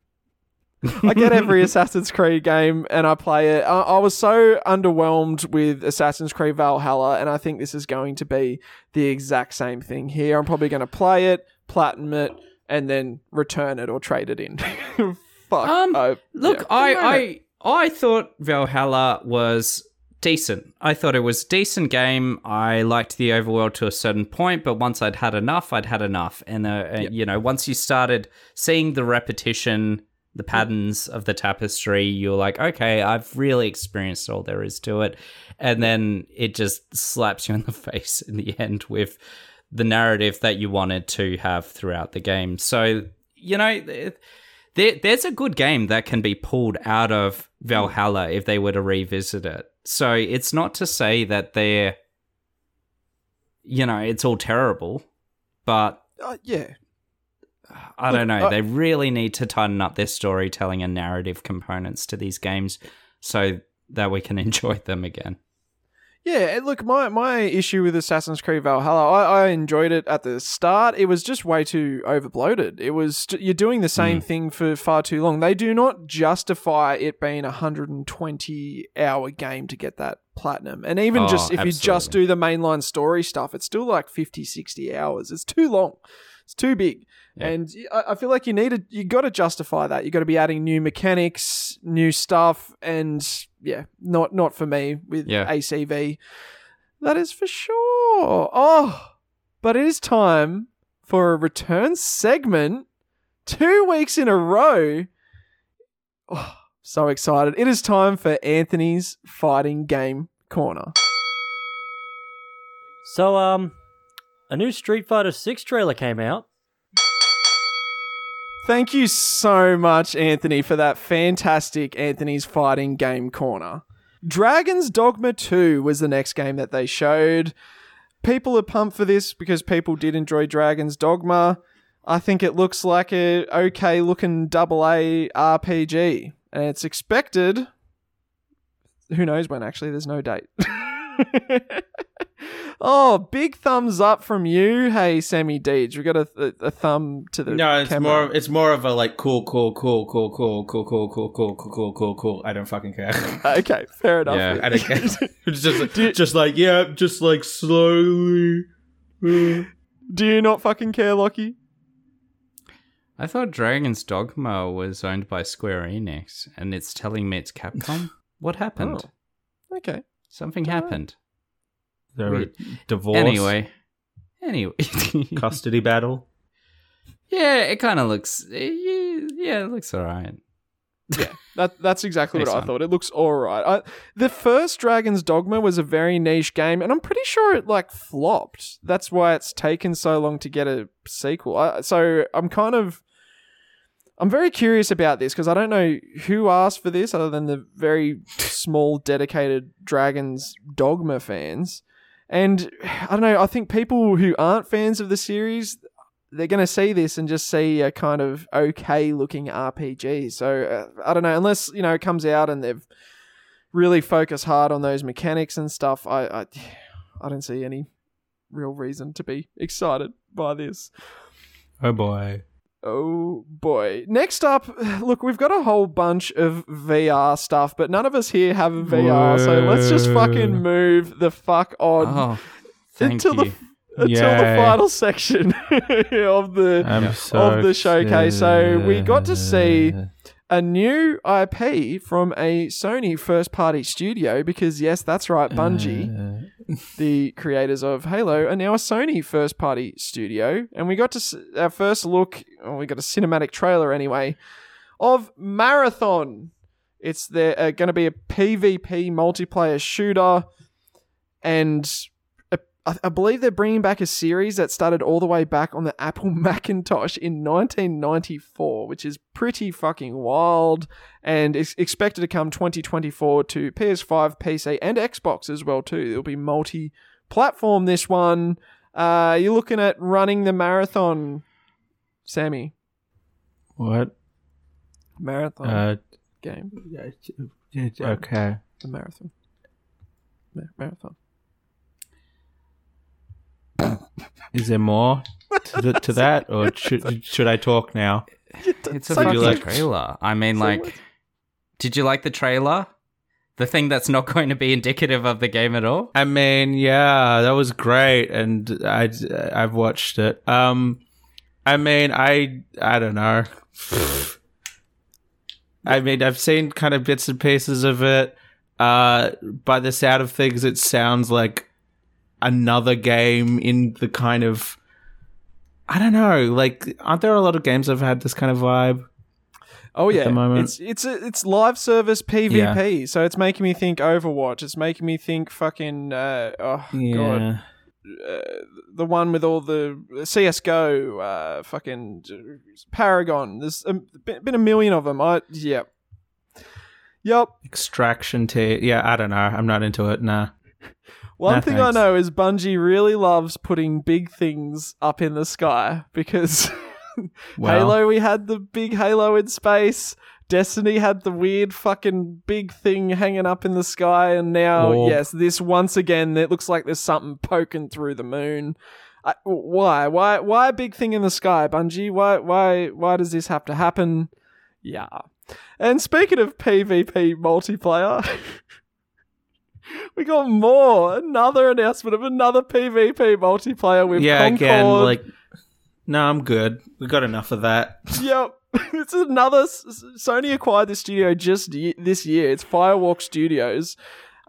I get every Assassin's Creed game and I play it. I, I was so underwhelmed with Assassin's Creed Valhalla, and I think this is going to be the exact same thing here. I'm probably going to play it, platinum it, and then return it or trade it in. Fuck. Um, I- Look, yeah. I, I I thought Valhalla was decent. I thought it was a decent game. I liked the overworld to a certain point, but once I'd had enough, I'd had enough. And uh, uh, you know, once you started seeing the repetition, the patterns of the tapestry, you're like, okay, I've really experienced all there is to it. And then it just slaps you in the face in the end with the narrative that you wanted to have throughout the game. So you know. There, there's a good game that can be pulled out of Valhalla if they were to revisit it. So it's not to say that they're, you know, it's all terrible, but Uh, yeah. I Look, don't know. I- they really need to tighten up their storytelling and narrative components to these games so that we can enjoy them again. Yeah, look, my, my issue with Assassin's Creed Valhalla, I, I enjoyed it at the start. It was just way too overbloated. It was you're doing the same hmm. thing for far too long. They do not justify it being a 120 hour game to get that platinum. And even Oh, just if you just do the mainline story stuff, it's still like 50, 60 hours. It's too long. It's too big. Yeah. And I I feel like you need to, you got to justify that. You got to be adding new mechanics, new stuff, and yeah, not not for me with Yeah. ACV. That is for sure. Oh, but it is time for a return segment. Two weeks in a row. Oh, so excited. It is time for Anthony's Fighting Game Corner. So, um, a new Street Fighter 6 trailer came out. Thank you so much, Anthony, for that fantastic Anthony's Fighting Game Corner. Dragon's Dogma 2 was the next game that they showed. People are pumped for this because people did enjoy Dragon's Dogma. I think it looks like a okay looking double A RPG. And it's expected. Who knows when actually, there's no date. oh, big thumbs up from you. Hey, Sammy Deedge. We got a, a, a thumb to the No, it's camera. more. It's more of a like cool, cool, cool, cool, cool, cool, cool, cool, cool, cool, cool, cool, cool. I don't fucking care. Okay, fair enough. Yeah, I don't care. It's just, Do you- just like yeah, just like slowly. uh, Do you not fucking care, Lachy? I thought Dragon's Dogma was owned by Square Enix, and it's telling me it's Capcom. What happened? Oh. Okay. Something happened. The Weird. divorce. Anyway, anyway, custody battle. Yeah, it kind of looks. eh, Yeah, it looks alright. Yeah, that that's exactly what I one. thought. It looks all right. I, the first Dragon's Dogma was a very niche game, and I'm pretty sure it like flopped. That's why it's taken so long to get a sequel. I, so I'm kind of, I'm very curious about this because I don't know who asked for this other than the very small, dedicated Dragon's Dogma fans. And I don't know. I think people who aren't fans of the series, they're going to see this and just see a kind of okay looking RPG. So uh, I don't know, unless you know it comes out and they've really focused hard on those mechanics and stuff. I I, I don't see any real reason to be excited by this. Oh boy. Oh boy. Next up, look, we've got a whole bunch of VR stuff, but none of us here have VR. So let's just fucking move the fuck on Oh, until you. the until the final section of the so of the showcase. So we got to see a new IP from a Sony first party studio because yes, that's right, Bungie, Uh, the creators of Halo, are now a Sony first party studio, and we got to s- our first look. We got a cinematic trailer anyway of Marathon. It's uh, going to be a PvP multiplayer shooter, and I, I believe they're bringing back a series that started all the way back on the Apple Macintosh in 1994, which is pretty fucking wild, and is expected to come 2024 to PS5, PC, and Xbox as well too. It'll be multi-platform. This one, uh, you're looking at running the marathon, Sammy. what? Marathon Uh, game. okay. The marathon. Marathon. Is there more to, the, to that, or should should I talk now? It's a So fucking you like- trailer. I mean, So like, what- did you like the trailer? The thing that's not going to be indicative of the game at all. I mean, yeah, that was great, and I I've watched it. Um, I mean, I I don't know. I mean, I've seen kind of bits and pieces of it. Uh, by the sound of things, it sounds like another game in the kind of I don't know. Like, aren't there a lot of games that have had this kind of vibe? Oh at yeah, the moment. it's it's a, it's live service PvP, so it's making me think Overwatch. It's making me think fucking uh, oh god, uh, the one with all the CS:GO, uh, fucking Paragon. There's a, been a million of them. I yep, yep. Extraction T. Yeah, I don't know. I'm not into it. Nah. One Nah, thing thanks. I know is Bungie really loves putting big things up in the sky because Well, Halo, we had the big Halo in space. Destiny had the weird fucking big thing hanging up in the sky, and now, Orb. yes, this once again, it looks like there's something poking through the moon. I, why, why, why a big thing in the sky, Bungie? Why, why, why does this have to happen? Yeah. And speaking of PvP multiplayer, we got more. Another announcement of another PvP multiplayer with yeah, Concord. again, like, no, I'm good. We got enough of that. Yep. It's another. Sony acquired the studio just this year. It's Firewalk Studios.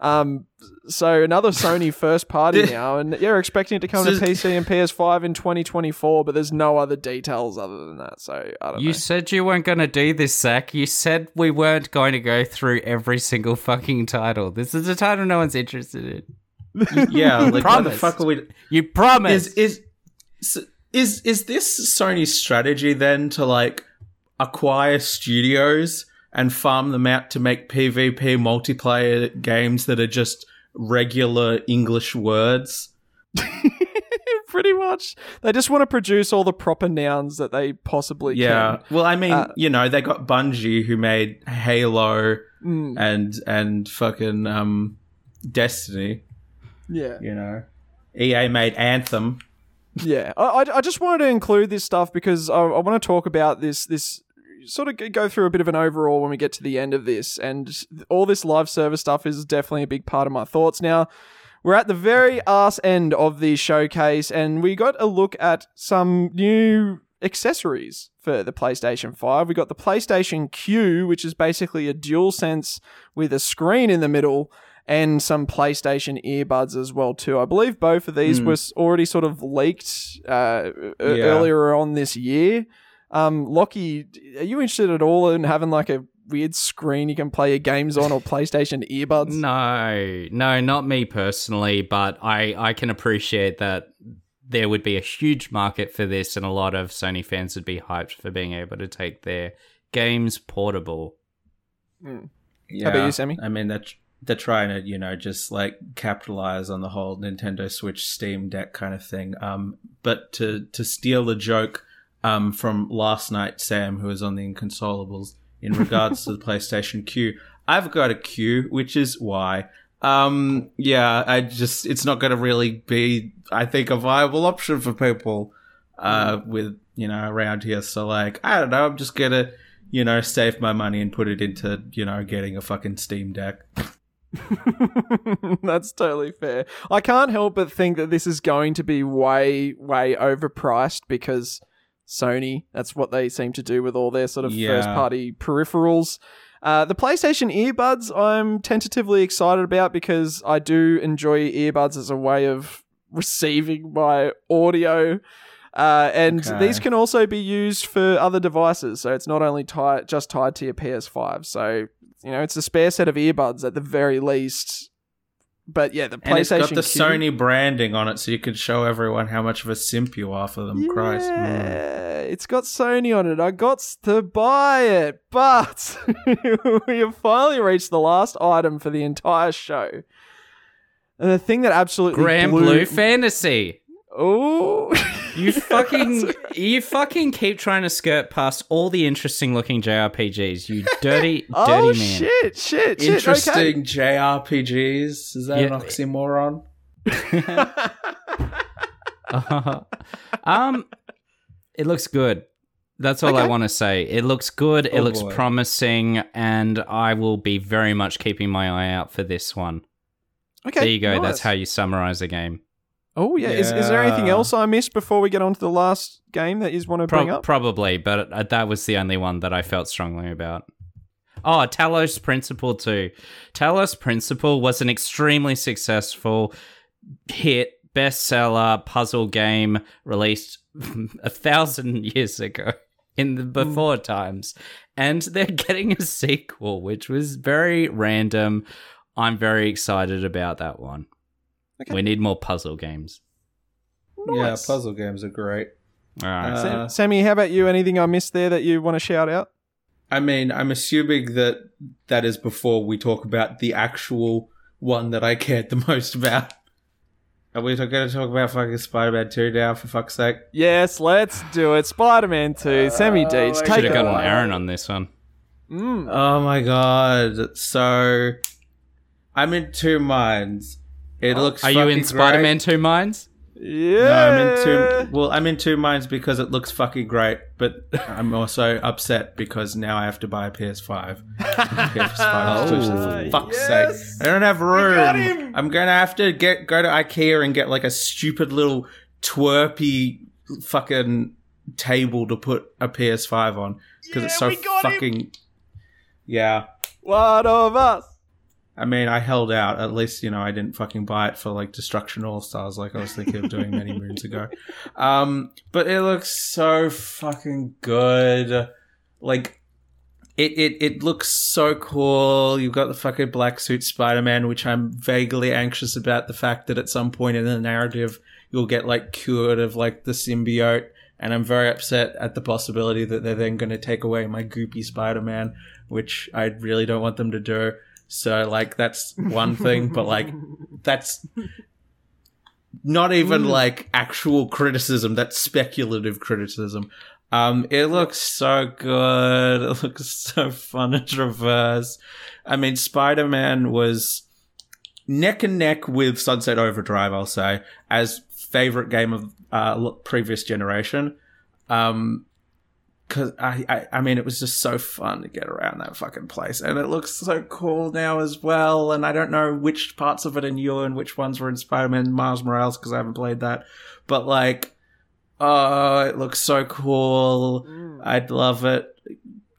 Um, so another Sony first party now, and you're expecting it to come to PC and PS5 in 2024, but there's no other details other than that. So I don't You know. said you weren't going to do this, Zac. You said we weren't going to go through every single fucking title. This is a title no one's interested in. Yeah, like what the fuck are we? You promised. Is is is is this Sony's strategy then to like acquire studios and farm them out to make PvP multiplayer games that are just regular English words? Pretty much, they just want to produce all the proper nouns that they possibly can. Yeah. Well, I mean, Uh, you know, they got Bungie who made Halo. Mm, and and fucking um Destiny. yeah. You know, EA made Anthem. Yeah, I, I, I just wanted to include this stuff because I, I want to talk about this this sort of go through a bit of an overall when we get to the end of this, and all this live service stuff is definitely a big part of my thoughts. Now, we're at the very arse end of the showcase, and we got a look at some new accessories for the PlayStation 5. We got the PlayStation Q, which is basically a DualSense with a screen in the middle. and some PlayStation earbuds as well too. I believe both of these Hmm. were already sort of leaked uh, Yeah. earlier on this year. Um, Lachy, are you interested at all in having like a weird screen you can play your games on or PlayStation earbuds? No, no, not me personally, but I, I can appreciate that there would be a huge market for this, and a lot of Sony fans would be hyped for being able to take their games portable. Yeah. about you, Sammy? I mean, they're, they're trying to, you know, just like capitalize on the whole Nintendo Switch Steam Deck kind of thing. Um, but to, to steal the joke um, from last night, Sam, who was on the Inconsolables, in regards to the PlayStation Q, I've got a Q, which is why. Um, yeah, I just, it's not going to really be, I think, a viable option for people uh, with, you know, around here. So, like, I don't know, I'm just going to you know, save my money and put it into, you know, getting a fucking Steam Deck. That's totally fair. I can't help but think that this is going to be way, way overpriced because Sony, that's what they seem to do with all their sort of Yeah. first party peripherals. Uh, the PlayStation earbuds, I'm tentatively excited about because I do enjoy earbuds as a way of receiving my audio. Uh, and Okay. these can also be used for other devices, so it's not only tied just tied to your PS5. So you know, it's a spare set of earbuds at the very least. But yeah, the PlayStation. And it's got the Q- Sony branding on it so you can show everyone how much of a simp you are for them. Christ. Yeah, it's got Sony on it. I got to buy it, but we have finally reached the last item for the entire show. And the thing that absolutely Grand blew- Blue Fantasy. Oh, You fucking you fucking keep trying to skirt past all the interesting looking JRPGs. You dirty, dirty oh man. shit, shit, shit. Interesting JRPGs. Is that an Yeah. oxymoron? um, it looks good. That's all I want to say. It looks good. it Oh, looks boy. promising, and I will be very much keeping my eye out for this one. Okay, there you go. nice. That's how you summarize a game. Oh yeah. Is, is there anything else I missed before we get on to the last game that you want to bring up? Probably, but uh, that was the only one that I felt strongly about. Oh, Talos Principle 2. Talos Principle was an extremely successful hit, bestseller puzzle game released a thousand years ago in the before times. And they're getting a sequel, which was very random. I'm very excited about that one. Okay. We need more puzzle games. Yeah, puzzle games are great. All right. Uh, Sammy, how about you? Anything I missed there that you want to shout out? I mean, I'm assuming that that is before we talk about the actual one that I cared the most about. Are we going to talk about fucking Spider-Man 2 now, for fuck's sake? Yes, let's do it. Spider-Man 2, Sammy Deedge, I take Should it have gotten away. Aaron on this one. Mm. Oh my god. So, I'm in two minds. It oh, looks Are you in Spider Man 2 Minds? Yeah. No, I'm in two. Well, I'm in two minds because it looks fucking great, but I'm also upset because now I have to buy a PS5. PS5 exclusive, for fuck's yes. sake! I don't have room. I'm gonna have to get go to IKEA and get like a stupid little twerpy fucking table to put a PS5 on because it's so we got him. fucking. Yeah, One of us. I mean, I held out. At least, you know, I didn't fucking buy it for like Destruction All Stars, like I was thinking of doing many moons ago. Um, but it looks so fucking good. Like, it, it, it looks so cool. You've got the fucking black suit Spider Man, which I'm vaguely anxious about the fact that at some point in the narrative, you'll get like cured of like the symbiote. And I'm very upset at the possibility that they're then going to take away my goopy Spider Man, which I really don't want them to do. So, like, that's one thing, but like, that's not even like actual criticism, that's speculative criticism. Um, it looks so good. It looks so fun to traverse. I mean, Spider Man was neck and neck with Sunset Overdrive, I'll say, as favorite game of uh, previous generation. Um, Cause I, I, I mean, it was just so fun to get around that fucking place, and it looks so cool now as well. And I don't know which parts of it are new and which ones were in Spider-Man Miles Morales because I haven't played that. But like, oh, it looks so cool. I'd love it.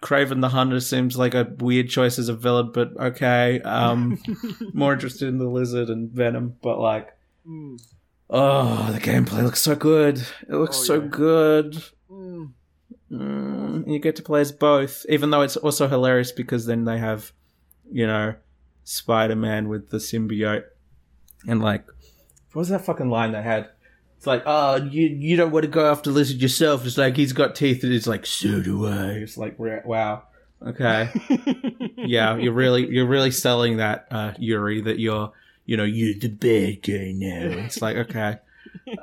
Kraven the Hunter seems like a weird choice as a villain, but okay. Um, more interested in the Lizard and Venom, but like, oh, the gameplay looks so good. It looks Oh, so yeah. good. Mm, you get to play as both, even though it's also hilarious because then they have, you know, Spider Man with the symbiote, and like, what was that fucking line they had? It's like, oh, you you don't want to go after Lizard yourself. It's like he's got teeth, and it's like, so do I. It's like, wow, okay, yeah, you're really you're really selling that, uh, Yuri, that you're you know you're the bad guy now. It's like, okay,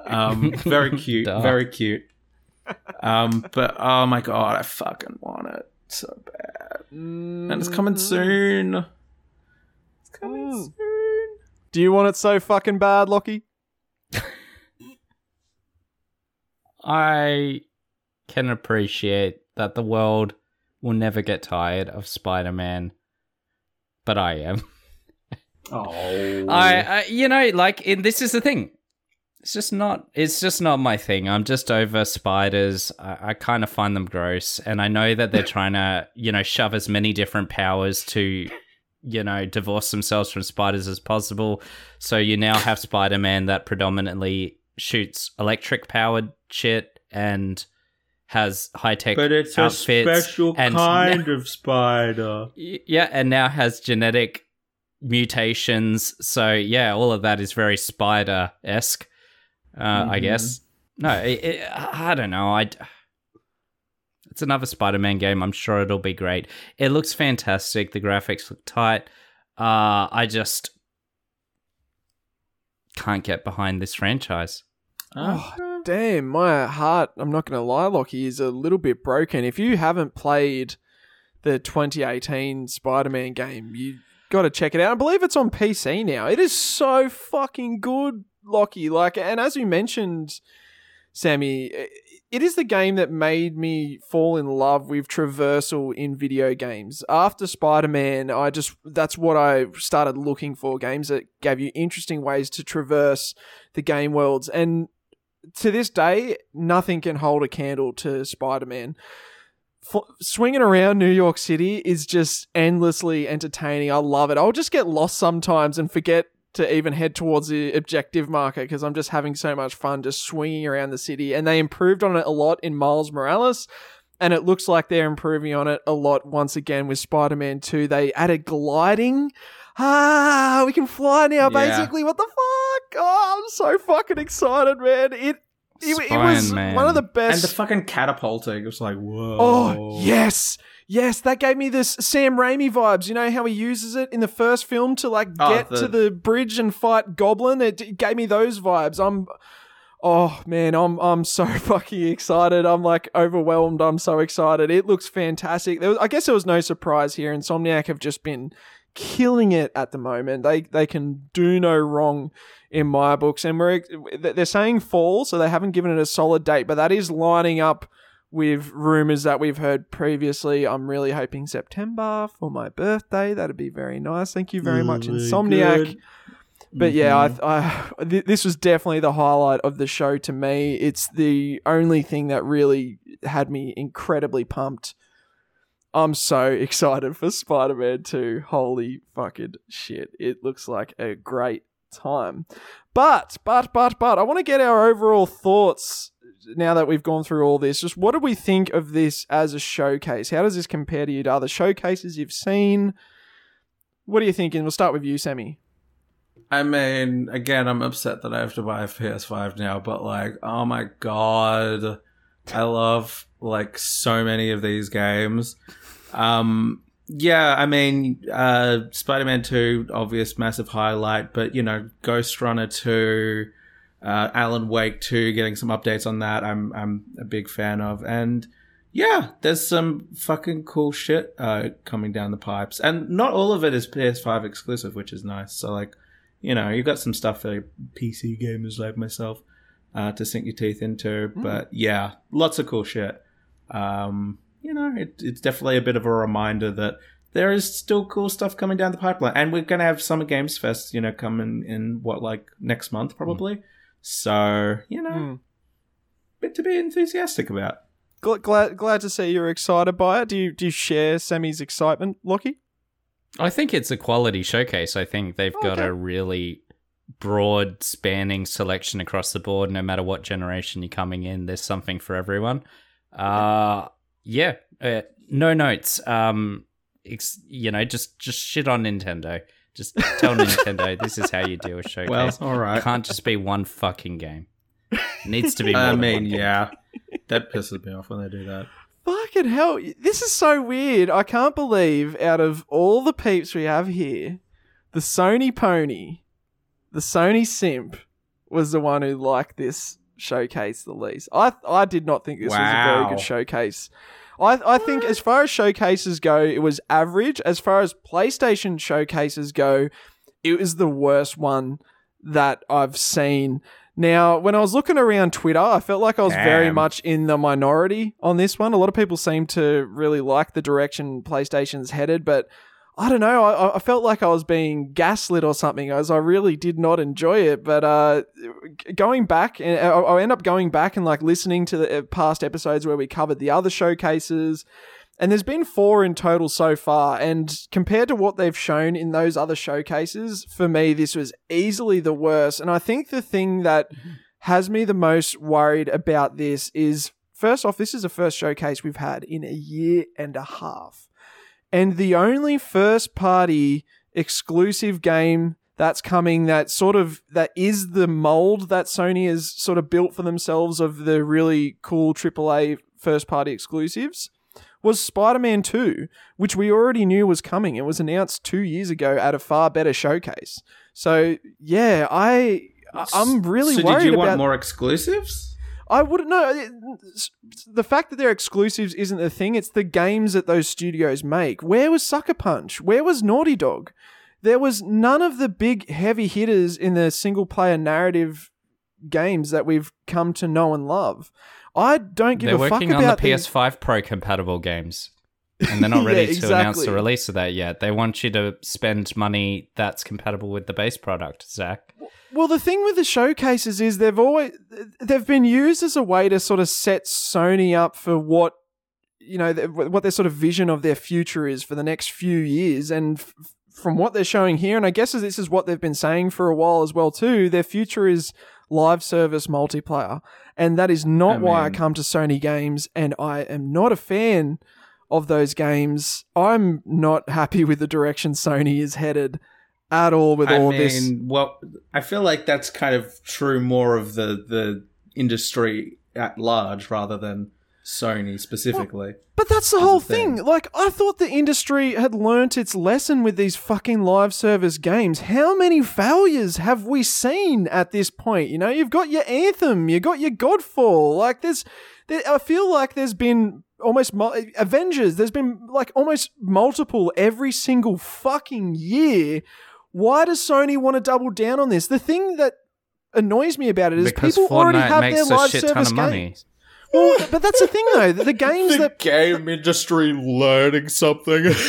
um, very cute, Duh. very cute. Um, but oh my god, I fucking want it so bad, and it's coming soon. It's coming Mm. soon. Do you want it so fucking bad, Lachy? I can appreciate that the world will never get tired of Spider-Man, but I am. Oh, I, I, you know, like, in, this is the thing. It's just not. It's just not my thing. I'm just over spiders. I, I kind of find them gross, and I know that they're trying to, you know, shove as many different powers to, you know, divorce themselves from spiders as possible. So you now have Spider-Man that predominantly shoots electric-powered shit and has high-tech but it's a special kind of spider. Yeah, and now has genetic mutations. So yeah, all of that is very spider esque. Uh, I guess. No, it, it, I don't know. I. It's another Spider-Man game. I'm sure it'll be great. It looks fantastic. The graphics look tight. Uh, I just can't get behind this franchise. Oh, damn, my heart, I'm not going to lie, Lachy, is a little bit broken. If you haven't played the 2018 Spider Man game, you got to check it out. I believe it's on PC now. It is so fucking good, Lachy. Like, and as you mentioned, Sammy, it is the game that made me fall in love with traversal in video games. After Spider Man, I just, that's what I started looking for games that gave you interesting ways to traverse the game worlds. And to this day, nothing can hold a candle to Spider Man. F- swinging around New York City is just endlessly entertaining. I love it. I'll just get lost sometimes and forget to even head towards the objective marker because I'm just having so much fun just swinging around the city. And they improved on it a lot in Miles Morales. And it looks like they're improving on it a lot once again with Spider Man 2. They added gliding. Ah, we can fly now, Yeah. basically. What the fuck? Oh, I'm so fucking excited, man. It it, it was Spider-Man. one of the best. And the fucking catapulting. It was like, whoa. Oh, yes. Yes, that gave me this Sam Raimi vibes. You know how he uses it in the first film to like Oh, get the- to the bridge and fight Goblin? It, it gave me those vibes. I'm Oh man, I'm I'm so fucking excited. I'm like overwhelmed. I'm so excited. It looks fantastic. There was, I guess there was no surprise here. Insomniac have just been killing it at the moment. They they can do no wrong in my books, and we're they're saying fall, so they haven't given it a solid date, but that is lining up with rumors that we've heard previously. I'm really hoping September for my birthday. That'd be very nice. Thank you very much, Insomniac. good. But yeah, Mhm. I, I th- this was definitely the highlight of the show to me. It's the only thing that really had me incredibly pumped. I'm so excited for Spider-Man 2. Holy fucking shit. It looks like a great time. But, but, but, but, I want to get our overall thoughts now that we've gone through all this. Just what do we think of this as a showcase? How does this compare to you to other showcases you've seen? What are you thinking? We'll start with you, Sammy. I mean, again, I'm upset that I have to buy a PS5 now, but like, oh my god, I love like so many of these games. Um, yeah, I mean, uh, Spider-Man 2, obvious massive highlight, but you know, Ghostrunner 2, uh, Alan Wake 2, getting some updates on that. I'm I'm a big fan of, and yeah, there's some fucking cool shit uh, coming down the pipes, and not all of it is PS5 exclusive, which is nice. So like you know, you've got some stuff for PC gamers like myself uh, to sink your teeth into. But yeah, lots of cool shit. Um, you know, it, it's definitely a bit of a reminder that there is still cool stuff coming down the pipeline. And we're going to have Summer Games Fest, you know, coming in what, like next month probably. So, you know, Mm. bit to be enthusiastic about. gl- glad glad to see you're excited by it. Do you do you share Sammy's excitement, Lachy? I think it's a quality showcase. I think they've got Okay. a really broad spanning selection across the board. No matter what generation you're coming in, there's something for everyone. Uh, yeah, uh, no notes. Um, ex- you know, just just shit on Nintendo. Just tell Nintendo this is how you do a showcase. Well, all right. It can't just be one fucking game. It needs to be. More I than mean, one game. yeah, that pisses me off when they do that. Fucking hell. This is so weird. I can't believe out of all the peeps we have here, the Sony pony, the Sony simp, was the one who liked this showcase the least. I I did not think this was a very good showcase. I I think as far as showcases go, it was average. As far as PlayStation showcases go, it was the worst one that I've seen. Now, when I was looking around Twitter, I felt like I was very much in the minority on this one. A lot of people seem to really like the direction PlayStation's headed, but I don't know. I, I felt like I was being gaslit or something, as I really did not enjoy it. But uh, going back, and I, I end up going back and like listening to the uh, past episodes where we covered the other showcases. And there's been four in total so far. And compared to what they've shown in those other showcases, for me, this was easily the worst. And I think the thing that has me the most worried about this is first off, this is the first showcase we've had in a year and a half. And the only first party exclusive game that's coming that sort of that is the mold that Sony has sort of built for themselves of the really cool AAA first party exclusives was Spider-Man 2, which we already knew was coming. It was announced 2 years ago at a far better showcase. So, yeah, I I'm really so worried did you about want more exclusives? I wouldn't know. The fact that they're exclusives isn't the thing. It's the games that those studios make. Where was Sucker Punch? Where was Naughty Dog? There was none of the big heavy hitters in the single player narrative games that we've come to know and love. I don't give a They're a fuck working on the PS5 Pro compatible games. And they're not Yeah, ready to announce the release of that yet. They want you to spend money that's compatible with the base product, Zac. Well, the thing with the showcases is they've always they've been used as a way to sort of set Sony up for what you know what their sort of vision of their future is for the next few years, and f- from what they're showing here, and I guess this is what they've been saying for a while as well too. Their future is live service multiplayer, and that is not I why I come to Sony games, and I am not a fan of those games. I'm not happy with the direction Sony is headed at all with I all mean, this. well, I feel like that's kind of true more of the the industry at large rather than Sony specifically. But that's the whole thing. thing. Like, I thought the industry had learnt its lesson with these fucking live service games. How many failures have we seen at this point? You know, you've got your Anthem, you've got your Godfall. Like, there's, there, I feel like there's been almost mul- Avengers. There's been like almost multiple every single fucking year. Why does Sony want to double down on this? The thing that annoys me about it is Because people already have makes their a live shit ton service of money. games. Well, but that's the thing though. The, the games that game industry learning something.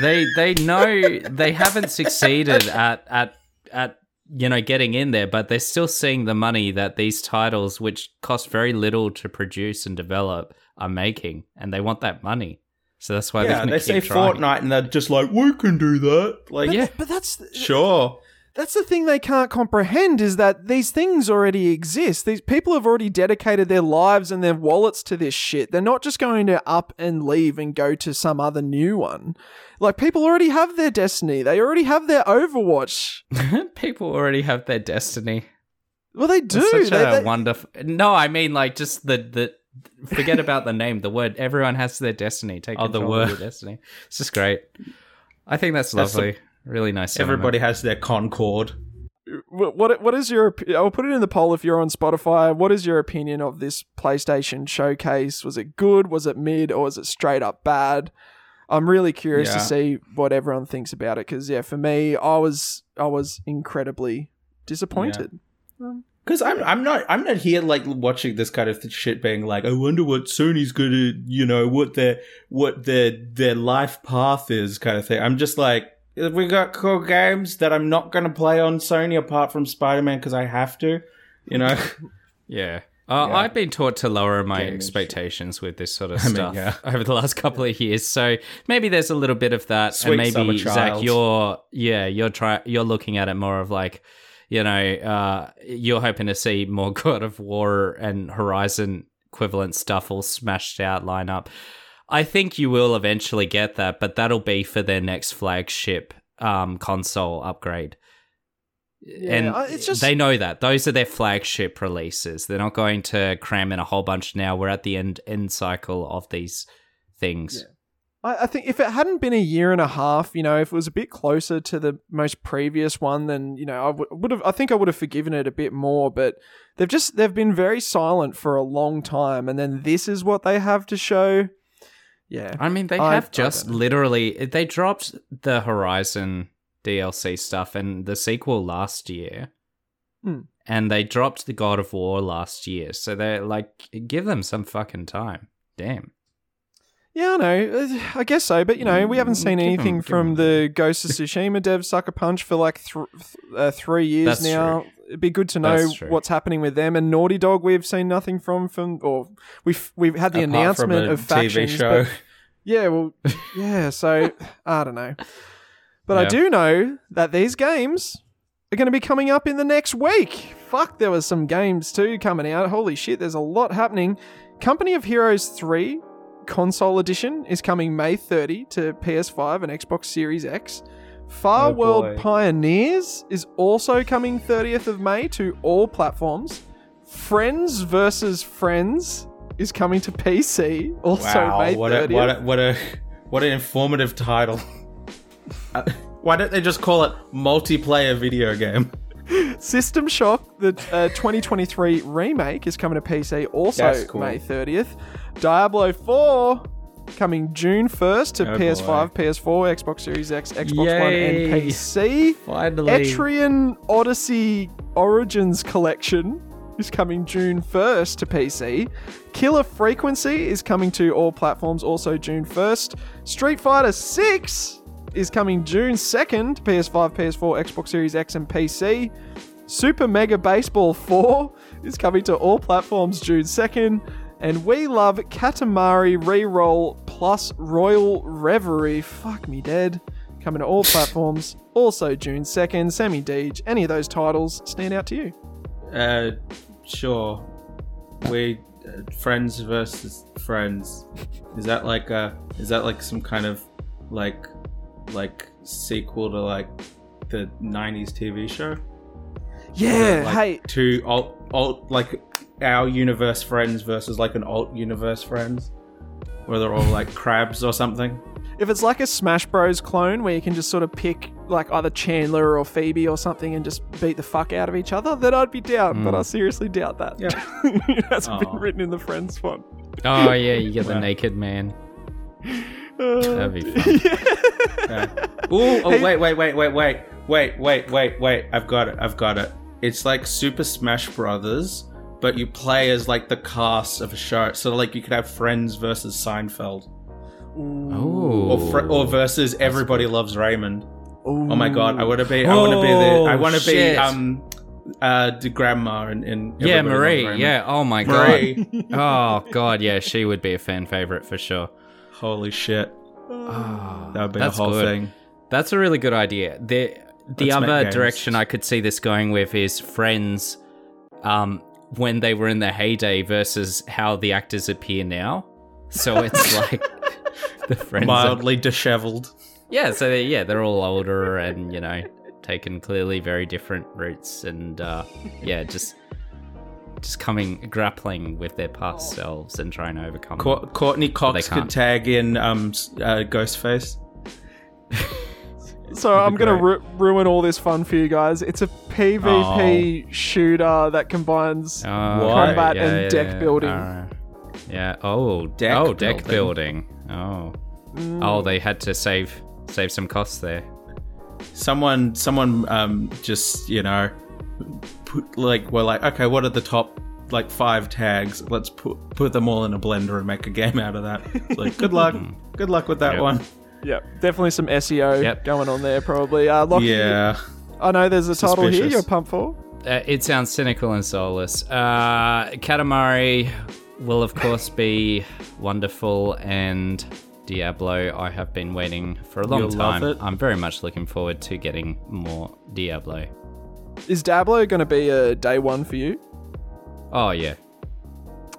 They they know they haven't succeeded at at at you know getting in there, but they're still seeing the money that these titles, which cost very little to produce and develop, are making, and they want that money. So that's why they're yeah, gonna they keep say trying. Fortnite and they're just like, we can do that. Like, But, Yeah. but that's sure. that's the thing they can't comprehend is that these things already exist. These people have already dedicated their lives and their wallets to this shit. They're not just going to up and leave and go to some other new one. Like people already have their destiny. They already have their Overwatch. People already have their destiny. Well, they do. It's such They- a they- wonderful. No, I mean like just the the. Forget about the name. The word. Everyone has their destiny. Take Oh, the control word. of your destiny. It's just great. I think that's, That's lovely. really nice. sentiment. Everybody has their Concord. What what what is your? I'll put it in the poll if you're on Spotify. What is your opinion of this PlayStation showcase? Was it good? Was it mid? Or was it straight up bad? I'm really curious to see what everyone thinks about it because yeah, for me, I was I was incredibly disappointed. Um, Because I'm I'm not I'm not here like watching this kind of shit being like I wonder what Sony's gonna you know what their what their their life path is kind of thing. I'm just like we got cool games that I'm not gonna play on Sony apart from Spider Man because I have to, you know. Yeah. Uh, Yeah. I've been taught to lower my expectations with this sort of I mean, stuff yeah. over the last couple of years. So maybe there's a little bit of that, Sweet and maybe Zac, you're yeah, you're try you're looking at it more of like, you know, uh, you're hoping to see more God of War and Horizon equivalent stuff all smashed out lineup. I think you will eventually get that, but that'll be for their next flagship um, console upgrade. and I- it's just- they know that those are their flagship releases. They're not going to cram in a whole bunch now. We're at the end end cycle of these things. I, I think if it hadn't been a year and a half, you know, if it was a bit closer to the most previous one, then you know, I w- would have. I think I would have forgiven it a bit more. But they've just they've been very silent for a long time, and then this is what they have to show. Yeah, I mean, they I- have just literally they dropped the Horizon DLC stuff and the sequel last year. Hmm. And they dropped the God of War last year. So they're like give them some fucking time. Damn. Yeah, I know. Uh, I guess so. But you know, we haven't seen Give 'em- anything from from 'em- the Ghost of Tsushima dev Sucker Punch for like th- uh, three years That's now. true. It'd be good to know what's happening with them. And Naughty Dog, we've seen nothing from. From or we've we've had the Apart announcement a of TV show. but Yeah, well, yeah. So I don't know, but I do know that these games are going to be coming up in the next week. Fuck, there was some games too coming out. Holy shit, there's a lot happening. Company of Heroes Three console edition is coming May 30 to PS5 and Xbox Series X. Far Oh, World. Pioneers is also coming 30th of May to all platforms. Friends versus Friends is coming to PC also wow, May 30th. what a, what a what a what an informative title. Uh, Why don't they just call it multiplayer video game? System Shock, the uh, 2023 remake, is coming to PC also cool. May 30th. Diablo 4 coming June 1st to Oh, PS5, PS4, Xbox Series X, Xbox One, and PC. Finally. Etrian Odyssey Origins Collection is coming June 1st to PC. Killer Frequency is coming to all platforms also June 1st. Street Fighter 6 is coming June 2nd, PS5, PS4, Xbox Series X, and PC. Super Mega Baseball 4 is coming to all platforms June 2nd. And we love Katamari Reroll plus Royal Reverie. Fuck me dead. Coming to all platforms. Also June 2nd. Sammy Deedge. Any of those titles stand out to you? Uh, sure. We uh, friends versus friends. Is that like a? Is that like some kind of like like sequel to like the '90s TV show? Yeah, like hey. two alt alt like our universe friends versus like an alt universe friends, where they're all like crabs or something. If it's like a Smash Bros clone where you can just sort of pick like either Chandler or Phoebe or something and just beat the fuck out of each other, then I'd be down. But I seriously doubt that. Yeah. it hasn't been written in the Friends font. Oh yeah, you get the Wow. naked man. Uh, That'd be fun. Yeah. Ooh, oh Hey- wait, wait, wait, wait, wait, wait, wait, wait, wait. I've got it. I've got it. It's like Super Smash Brothers, but you play as like the cast of a show. So like you could have Friends versus Seinfeld, Oh. or fr- or versus Everybody Loves Raymond. Oh my god, I want to be. I Oh, want to be the. I want to be um, uh, the grandma in. in yeah, Marie. Yeah. Oh my Marie. god. Oh god. Yeah, she would be a fan favorite for sure. Holy shit, Oh, that would be the whole good. thing. That's a really good idea. The the Let's other direction I could see this going with is Friends, um, when they were in their heyday versus how the actors appear now. So it's like the Friends. are- disheveled. yeah. So they, yeah, they're all older and you know taken clearly very different routes and uh, yeah, just just coming grappling with their past selves and trying to overcome. them. Courteney Cox can't. could tag in um s- uh, Ghostface. So I'm gonna ru- ruin all this fun for you guys. It's a PvP shooter that combines Oh, combat and deck building. uh, yeah. Oh, Deck oh, deck building. building. Oh, Mm. oh, they had to save save some costs there. Someone, someone, um, just you know, put like we're like, okay, what are the top like five tags? Let's put put them all in a blender and make a game out of that. It's like, good luck, good luck with that Yep. one. Yeah, definitely some SEO Yep. going on there. Probably. Uh, Lachy, Yeah, I know there's a title here Suspicious. you're pumped for. uh, it sounds cynical and soulless. Uh, Katamari will, of course, be wonderful, and Diablo, I have been waiting for a long You'll time. it. I'm very much looking forward to getting more Diablo. Is Diablo going to be a day one for you? Oh, yeah.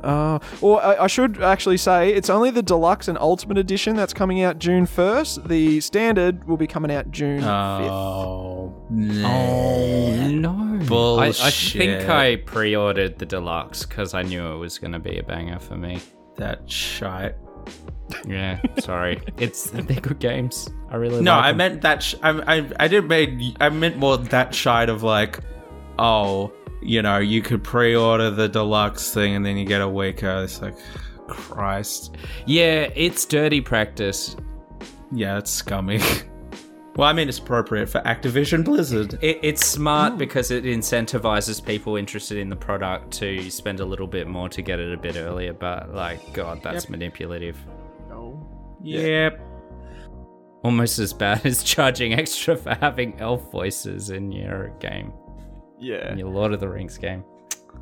Uh, or I, I should actually say it's only the deluxe and ultimate edition that's coming out June 1st. The standard will be coming out June 5th. Oh, Oh, no. I, I think I pre ordered the deluxe because I knew it was going to be a banger for me. that shite. Yeah, sorry. it's They're good games. I really No, like I them. meant that. Sh- I, I I didn't mean. I meant more that shite of like, oh, you know, you could pre-order the deluxe thing and then you get a week. early. It's like, Christ. Yeah, it's dirty practice. Yeah, it's scummy. well, I mean, it's appropriate for Activision Blizzard. It, it's smart because it incentivizes people interested in the product to spend a little bit more to get it a bit earlier. But like, God, that's manipulative. No. Yep. Almost as bad as charging extra for having elf voices in your game, Yeah. in your Lord of the Rings game.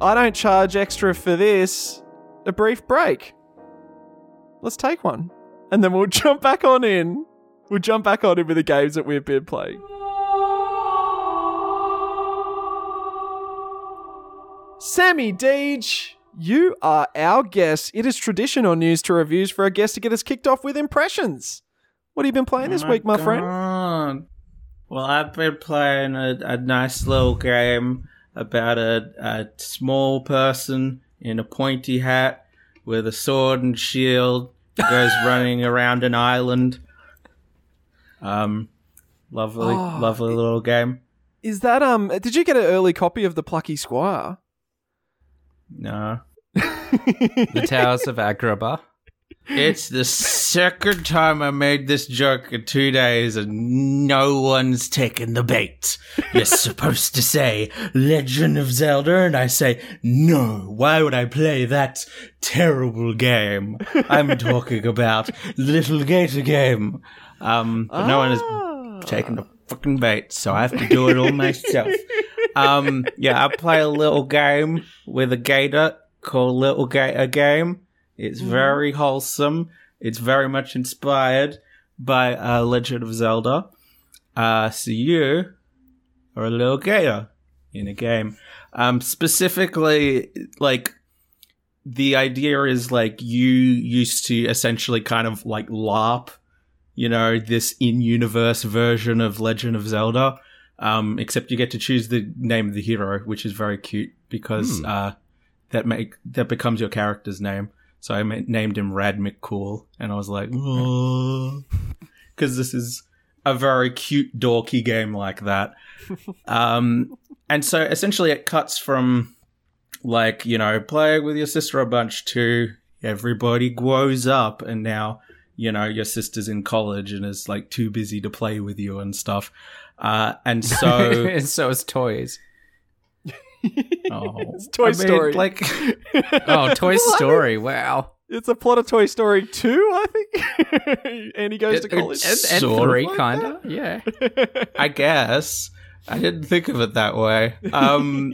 I don't charge extra for this. A brief break. Let's take one. And then we'll jump back on in. We'll jump back on in with the games that we've been playing. Sammy Deedge, you are our guest. It is tradition on News to Reviews for our guest to get us kicked off with impressions. What have you been playing oh this Oh week, my friend? God. Well, I've been playing a, a nice little game about a, a small person in a pointy hat with a sword and shield goes running around an island. Um, lovely, Oh, lovely little game. Is that um? Did you get an early copy of the Plucky Squire? No, The Towers of Agrabah. It's the second time I made this joke in two days, and no one's taken the bait. You're supposed to say Legend of Zelda, and I say no. Why would I play that terrible game? I'm talking about Little Gator Game. Um, but no one has Ah. taken the fucking bait, so I have to do it all myself. Um, yeah, I play a little game with a gator called Little Gator Game. It's very wholesome. It's very much inspired by uh, Legend of Zelda. Uh, so you are a little gator in a game. Um, specifically, like the idea is like you used to essentially kind of like LARP, you know, this in-universe version of Legend of Zelda. Um, except you get to choose the name of the hero, which is very cute because uh, that make that becomes your character's name. So I named him Rad McCool, and I was like, because this is a very cute, dorky game like that. um, and so essentially, it cuts from like you know playing with your sister a bunch to everybody grows up, and now you know your sister's in college and is like too busy to play with you and stuff. Uh, and so and so it's toys. Oh, It's Toy I mean, Story. Like, Oh, Toy Story. Wow. It's a plot of Toy Story 2, I think. and he goes to It- college. And, and Sort three, like kind of. Yeah. I guess I didn't think of it that way. Um,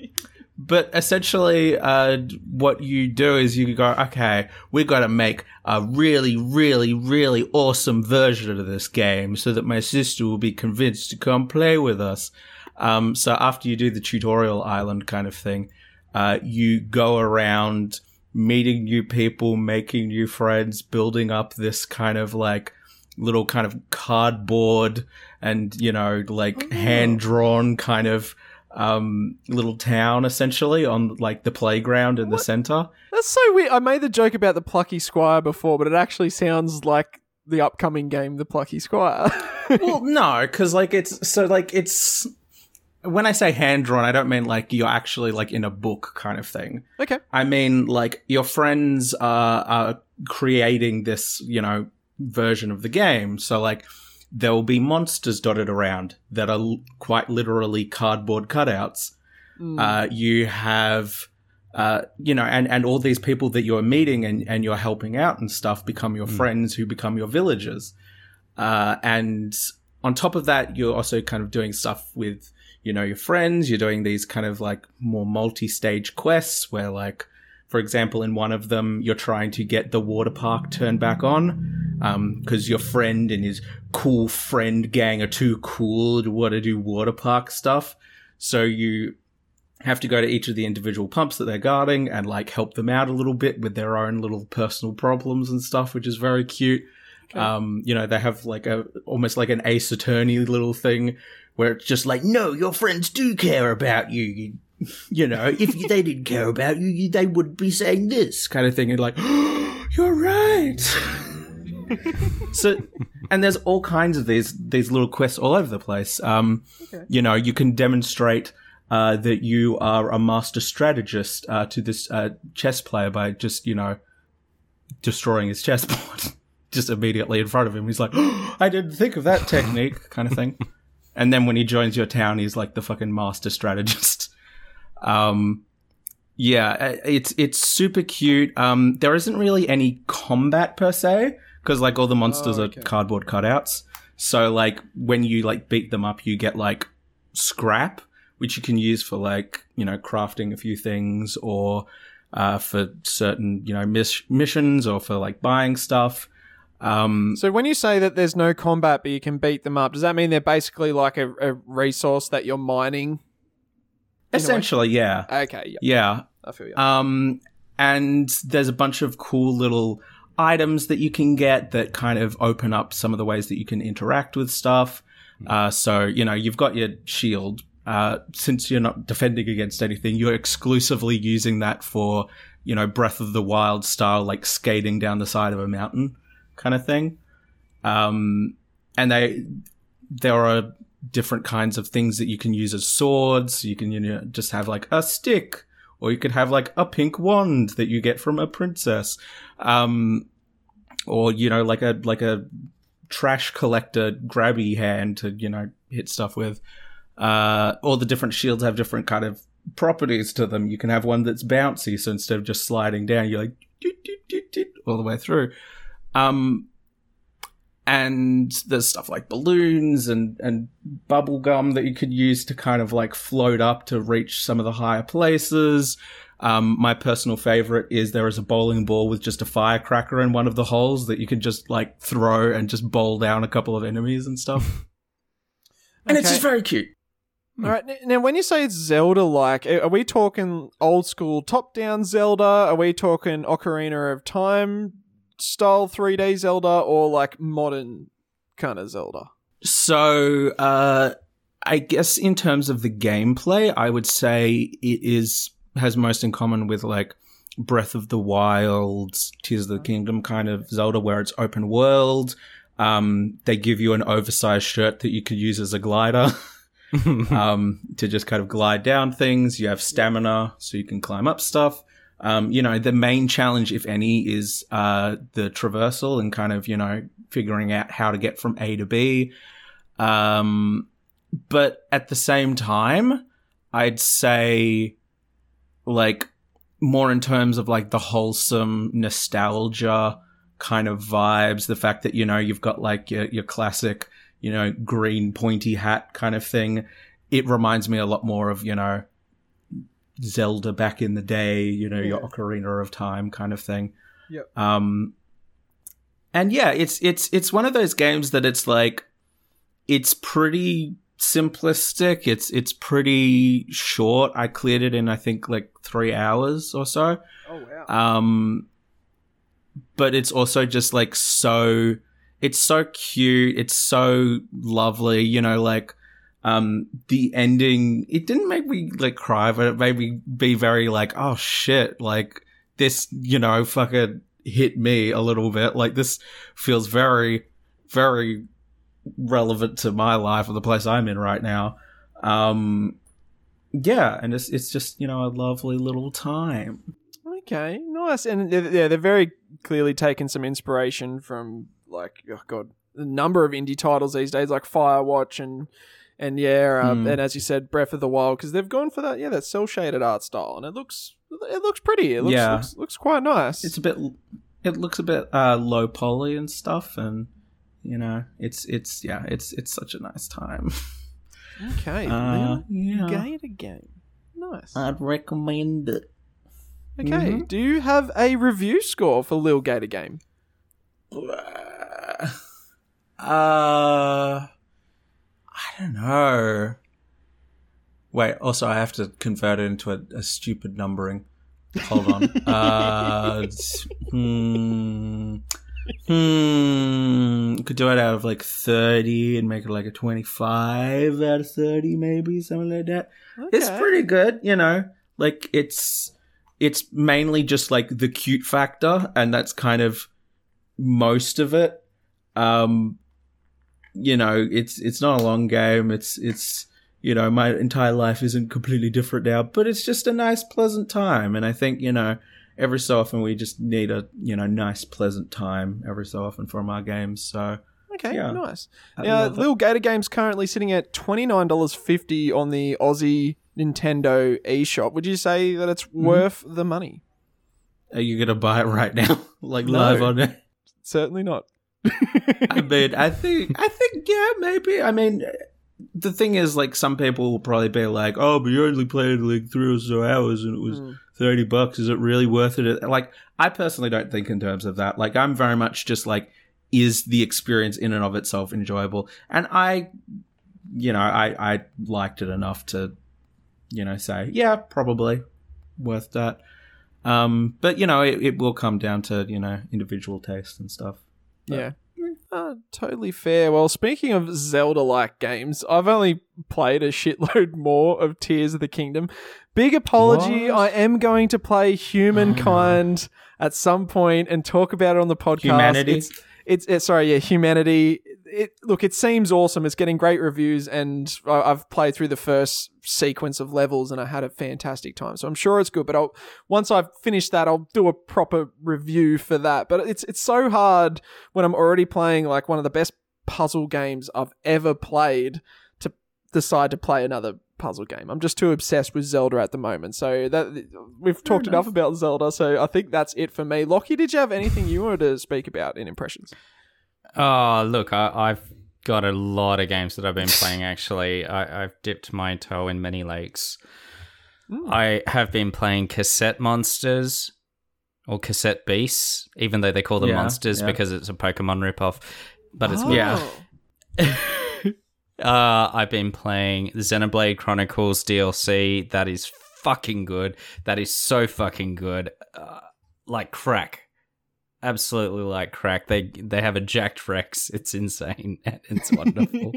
but essentially, uh, what you do is you go, okay, we've got to make a really, really, really awesome version of this game so that my sister will be convinced to come play with us. Um, so after you do the tutorial island kind of thing, uh, you go around meeting new people, making new friends, building up this kind of like little kind of cardboard and, you know, like hand drawn kind of um little town essentially on like the playground in the center. That's so weird. I made the joke about the Plucky Squire before, but it actually sounds like the upcoming game, The Plucky Squire. well, no, because like it's so like it's when I say hand drawn, I don't mean like you're actually like in a book kind of thing. okay. I mean like your friends are, are creating this, you know, version of the game. So like there will be monsters dotted around that are l- quite literally cardboard cutouts. Mm. Uh, you have, uh, you know, and, and all these people that you're meeting and, and you're helping out and stuff become your friends who become your villagers. Uh, and on top of that, you're also kind of doing stuff with, you know your friends. You're doing these kind of like more multi-stage quests where like for example, in one of them, you're trying to get the water park turned back on because um, your friend and his cool friend gang are too cool to want to do water park stuff. So you have to go to each of the individual pumps that they're guarding and like help them out a little bit with their own little personal problems and stuff, which is very cute. Um, you know, they have like a almost like an ace attorney little thing where it's just like, no, your friends do care about you, you you know, if they didn't care about you, they would be saying this kind of thing. And like, oh, you're right. so, and there's all kinds of these these little quests all over the place. Um, okay. You know, you can demonstrate uh, that you are a master strategist uh, to this uh, chess player by just you know destroying his chessboard just immediately in front of him. He's like, oh, I didn't think of that technique, kind of thing. And then when he joins your town, he's like the fucking master strategist. Um, yeah, uh, it's it's super cute. Um, there isn't really any combat per se because like all the monsters oh, okay. are cardboard cutouts. So like when you like beat them up, you get like scrap, which you can use for like you know crafting a few things or uh, for certain you know miss- missions or for like buying stuff. Um, so when you say that there's no combat but you can beat them up, does that mean they're basically like a, a resource that you're mining Essentially, yeah. Okay. Yeah. I feel you. Um, and there's a bunch of cool little items that you can get that kind of open up some of the ways that you can interact with stuff. Hmm. Uh, so you know you've got your shield. Uh, since you're not defending against anything, you're exclusively using that for you know Breath of the Wild style, like skating down the side of a mountain kind of thing. Um, and they there are different kinds of things that you can use as swords. You can you know just have like a stick, or you could have like a pink wand that you get from a princess, um, or you know like a like a trash collector grabby hand to you know hit stuff with. Uh, all the different shields have different kind of properties to them. You can have one that's bouncy, so instead of just sliding down, you're like all the way through. Um, and there's stuff like balloons and and bubble gum that you could use to kind of like float up to reach some of the higher places. Um, my personal favorite is there is a bowling ball with just a firecracker in one of the holes that you can just like throw and just bowl down a couple of enemies and stuff. and it's just very cute. All right. Now, when you say it's Zelda like, are we talking old school top down Zelda? Are we talking Ocarina of Time style 3D Zelda or like modern kind of Zelda? So, uh, I guess in terms of the gameplay, I would say it is has most in common with like Breath of the Wild, Tears of the Kingdom kind of Zelda, where it's open world. Um, they give you an oversized shirt that you could use as a glider um, to just kind of glide down things. You have stamina, so you can climb up stuff. Um, you know, the main challenge, if any, is uh, the traversal and kind of, you know, figuring out how to get from A to B. Um, but at the same time, I'd say, like, more in terms of like the wholesome nostalgia kind of vibes, the fact that, you know, you've got like your, your classic, you know, green pointy hat kind of thing. It reminds me a lot more of, you know, Zelda back in the day, you know, yeah. your Ocarina of Time kind of thing. Yep. Um, and yeah, it's it's it's one of those games that it's like it's pretty simplistic. It's it's pretty short. I cleared it in I think like three hours or so. Oh wow. Um, but it's also just like so. It's so cute. It's so lovely. You know, like um, the ending, it didn't make me like cry, but it made me be very like, oh shit, like this, you know, fucking hit me a little bit. Like this feels very, very relevant to my life or the place I'm in right now. Um, yeah, and it's it's just you know a lovely little time. Okay, nice, and yeah, they're very clearly taking some inspiration from like oh god, the number of indie titles these days, like Firewatch and and yeah, uh, mm. and as you said, Breath of the Wild, because they've gone for that, yeah, that cell shaded art style, and it looks, it looks pretty. It looks, yeah. looks, looks quite nice. It's a bit, it looks a bit uh, low poly and stuff, and you know, it's, it's, yeah, it's, it's such a nice time. Okay. Uh, yeah. Gator game. Nice. I'd recommend it. Okay. Mhm. Do you have a review score for Lil Gator game? Uh, I don't know. Wait, also I have to convert it into a, a stupid numbering. Hold on. uh, hmm, hmm. Could do it out of like thirty and make it like a twenty-five out of thirty, maybe something like that. It's pretty good, you know. Like it's it's mainly just like the cute factor, and that's kind of most of it. Um, you know, it's it's not a long game. It's it's you know, my entire life isn't completely different now, but it's just a nice, pleasant time. And I think you know, every so often we just need a you know nice, pleasant time every so often from our games. So Okay, Yeah. nice. I Now, love Gator Game's currently sitting at twenty nine dollars fifty on the Aussie Nintendo eShop. Would you say that it's Mm-hmm. worth the money? are you gonna buy it right now, like No. live on it? Certainly not. I mean, I think, I think, yeah, maybe. I mean, the thing is, like, some people will probably be like, "Oh, but you only played like three or so hours, and it was Mm. thirty bucks. Is it really worth it?" Like, I personally don't think in terms of that. Like, I'm very much just like, is the experience in and of itself enjoyable? And I, you know, I I liked it enough to, you know, say, yeah, probably worth that. Um, but you know, it, it will come down to you know individual taste and stuff. Yeah. Uh, totally fair. Well, speaking of Zelda like games, I've only played a shitload more of Tears of the Kingdom. Big apology, What? I am going to play Humankind at some point and talk about it on the podcast. Humanity? It's, it's, sorry, yeah, Humanity. It look, it seems awesome. It's getting great reviews, and I- I've played through the first sequence of levels, and I had a fantastic time. So I'm sure it's good. But I'll once I've finished that, I'll do a proper review for that. But it's it's so hard when I'm already playing like one of the best puzzle games I've ever played to decide to play another puzzle game. I'm just too obsessed with Zelda at the moment. So that we've talked enough about Zelda. So I think that's it for me. Lachy, did you have anything you wanted to speak about in impressions? Oh, look, I, I've got a lot of games that I've been playing. Actually, I, I've dipped my toe in many lakes. Mm. I have been playing Cassette Monsters or Cassette Beasts, even though they call them Yeah, monsters yeah. because it's a Pokemon ripoff. But it's Oh. Yeah. Uh, I've been playing the Xenoblade Chronicles DLC. That is fucking good. That is so fucking good. Uh, like crack. Absolutely like crack. They they have a jacked Rex. It's insane. It's wonderful.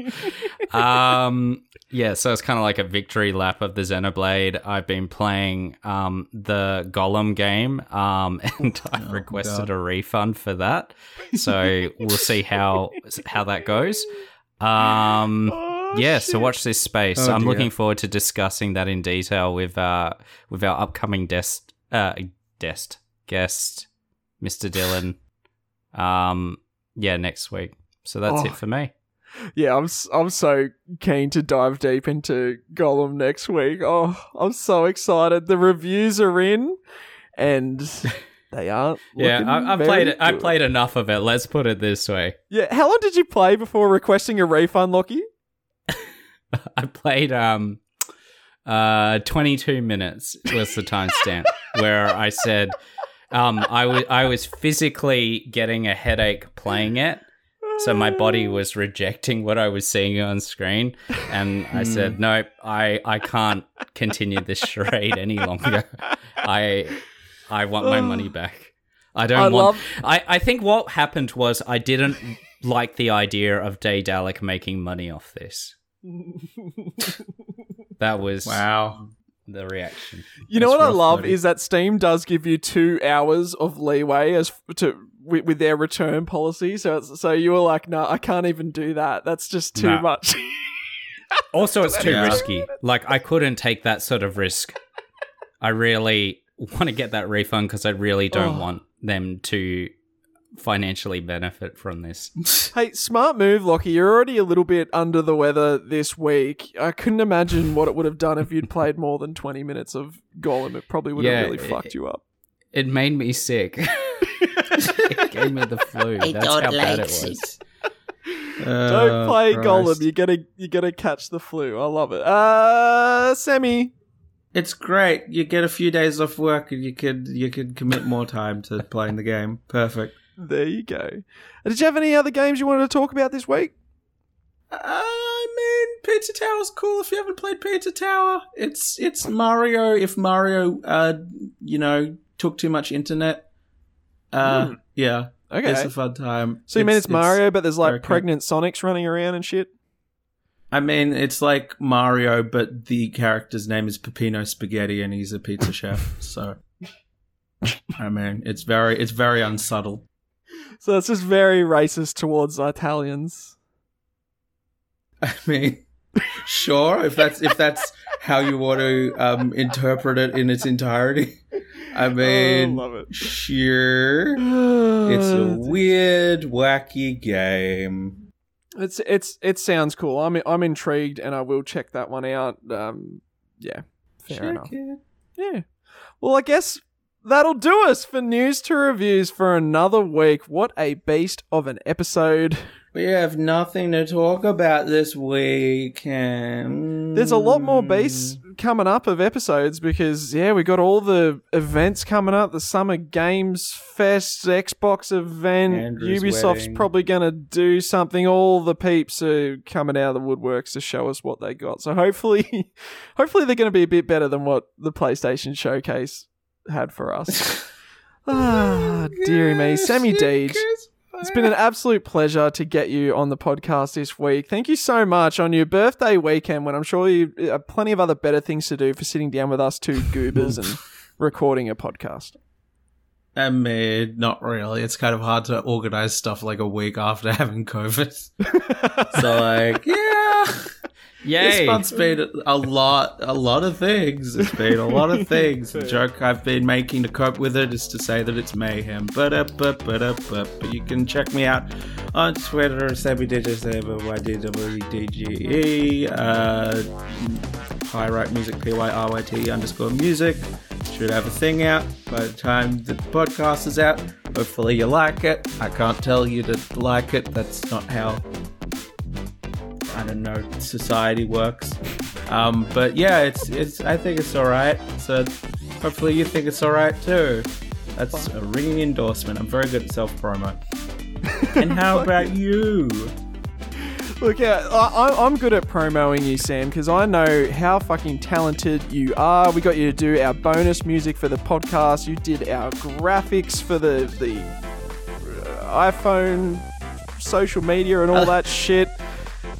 um yeah, so it's kind of like a victory lap of the Xenoblade. I've been playing um the Gollum game um and I've Oh, requested God. a refund for that. So we'll see how how that goes. Um Oh, yeah, so watch this space. Oh, I'm dear. looking forward to discussing that in detail with uh with our upcoming guest uh guest guest Mr. Dylan. Um yeah, next week. So that's Oh. it for me. Yeah, I'm I'm so keen to dive deep into Gollum next week. Oh, I'm so excited. The reviews are in, and they aren't. Yeah, I, I played it. I played enough of it. Let's put it this way. Yeah, how long did you play before requesting a refund, Lachy? I played um uh 22 minutes was the timestamp where I said um I was I was physically getting a headache playing it. So my body was rejecting what I was seeing on screen and I said, "Nope, I I can't continue this charade any longer. I I want my money back." I don't I want love- I, I think what happened was I didn't like the idea of Daedalic making money off this. That was Wow. the reaction. You know what I love buddy. is that Steam does give you two hours of leeway as to with, with their return policy. So it's, so you were like, no, I can't even do that. That's just too Nah. much. Also, it's too Yeah. risky. Like I couldn't take that sort of risk. I really want to get that refund because I really don't Oh. want them to financially benefit from this. hey, smart move, Lachy. You're already a little bit under the weather this week. I couldn't imagine what it would have done if you'd played more than 20 minutes of Gollum. It probably would Yeah, have really it- fucked you up. It made me sick. it gave me the flu. That's how bad it was. Don't play Christ. Gollum. You're gonna you're gonna catch the flu. I love it. Uh, Sammy. It's great. You get a few days off work, and you could you could commit more time to playing the game. Perfect. There you go. Did you have any other games you wanted to talk about this week? I mean, Pizza Tower's cool. If you haven't played Pizza Tower, it's it's Mario. If Mario, uh, you know, took too much internet, uh, Hmm. yeah, Okay. it's a fun time. so you mean it's, Mario, but there's like pregnant Sonics running around and shit? I mean, it's like Mario, but the character's name is Peppino Spaghetti, and he's a pizza chef. So, I mean, it's very it's very unsubtle. So it's just very racist towards Italians. I mean, sure, if that's if that's how you want to um, interpret it in its entirety. I mean, Oh, love it. sure. It's a weird, wacky game. It's it's it sounds cool. I'm I'm intrigued, and I will check that one out. Um, yeah, fair Check enough. it. Yeah. Well, I guess that'll do us for news to reviews for another week. What a beast of an episode! We have nothing to talk about this weekend. There's a lot more base coming up of episodes because yeah, we got all the events coming up. The Summer Games Fest, Xbox event, Andrew's Ubisoft's wedding. probably gonna do something. All the peeps are coming out of the woodworks to show us what they got. So hopefully, hopefully they're gonna be a bit better than what the PlayStation Showcase had for us. ah, dearie me, Sammy Deedge. It's been an absolute pleasure to get you on the podcast this week. Thank you so much on your birthday weekend when I'm sure you have plenty of other better things to do for sitting down with us two goobers and recording a podcast. I mean, not really. It's kind of hard to organize stuff like a week after having COVID. so, like, yeah. This Yay! month's been a lot, a lot of things. It's been a lot of things. The joke I've been making to cope with it is to say that it's mayhem. But up, but but up, but but you can check me out on Twitter, SammyDeedge, uh, Pyryte Music, P Y R Y T underscore music. Should have a thing out by the time the podcast is out. Hopefully you like it. I can't tell you to like it. That's not how I don't know society works. Um, but yeah, it's it's. I think it's all right. So hopefully you think it's all right too. That's a ringing endorsement. I'm very good at self promo. and how about you? Look, yeah, I, I'm good at promoing you, Sam, because I know how fucking talented you are. We got you to do our bonus music for the podcast. You did our graphics for the the uh, iPhone, social media, and all that shit.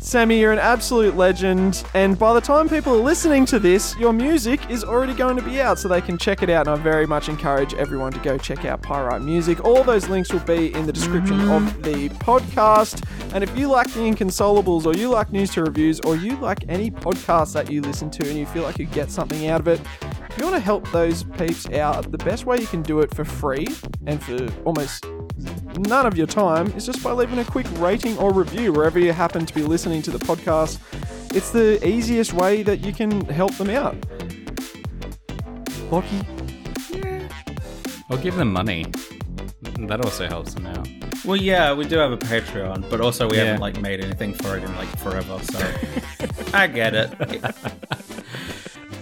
Sammy, you're an absolute legend, and by the time people are listening to this, your music is already going to be out, so they can check it out. And I very much encourage everyone to go check out Pyryte Music. All those links will be in the description of the podcast. And if you like the Inconsolables, or you like news to reviews, or you like any podcast that you listen to, and you feel like you get something out of it, if you want to help those peeps out, the best way you can do it for free and for almost none of your time is just by leaving a quick rating or review wherever you happen to be listening to the podcast. It's the easiest way that you can help them out. Lachy, Or give them money. That also helps them out. Well, yeah, we do have a Patreon, but also we Yeah. haven't like made anything for it in like forever. So I get it.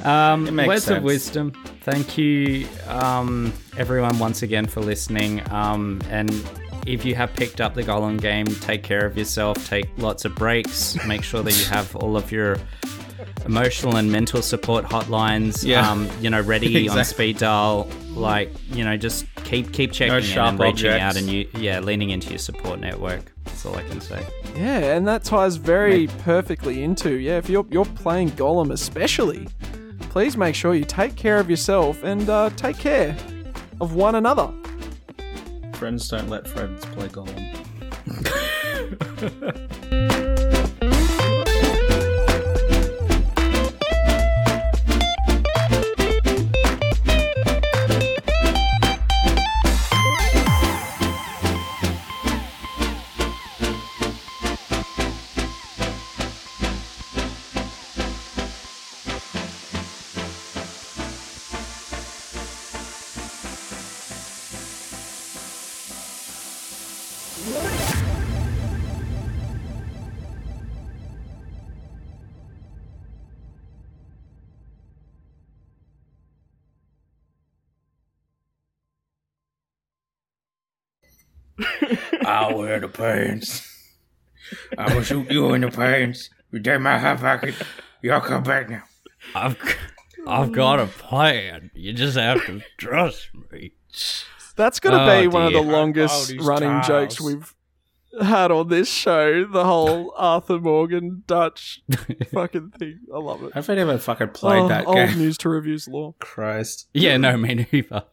Um, It makes words sense. of wisdom. Thank you, um, everyone, once again for listening. Um, and if you have picked up the Gollum game, take care of yourself. Take lots of breaks. Make sure that you have all of your emotional and mental support hotlines. Yeah. Um, you know, ready on speed dial. Like, you know, just keep keep checking in sharp and reaching objects. out and you yeah, leaning into your support network. That's all I can say. yeah, and that ties very perfectly into yeah. If you're you're playing Gollum, especially, please make sure you take care of yourself and uh, take care of one another. friends don't let friends play Gollum. I'll wear the pants. I'm gonna shoot you in the pants. You take my hot pocket. Y'all come back now. I've I've got a plan. You just have to trust me. That's gonna Oh, be one of the longest running tiles. jokes we've had on this show. The whole Arthur Morgan Dutch fucking thing. I love it. I've never fucking played Oh, that old game. news to reviews law. Christ. Yeah, no, me neither.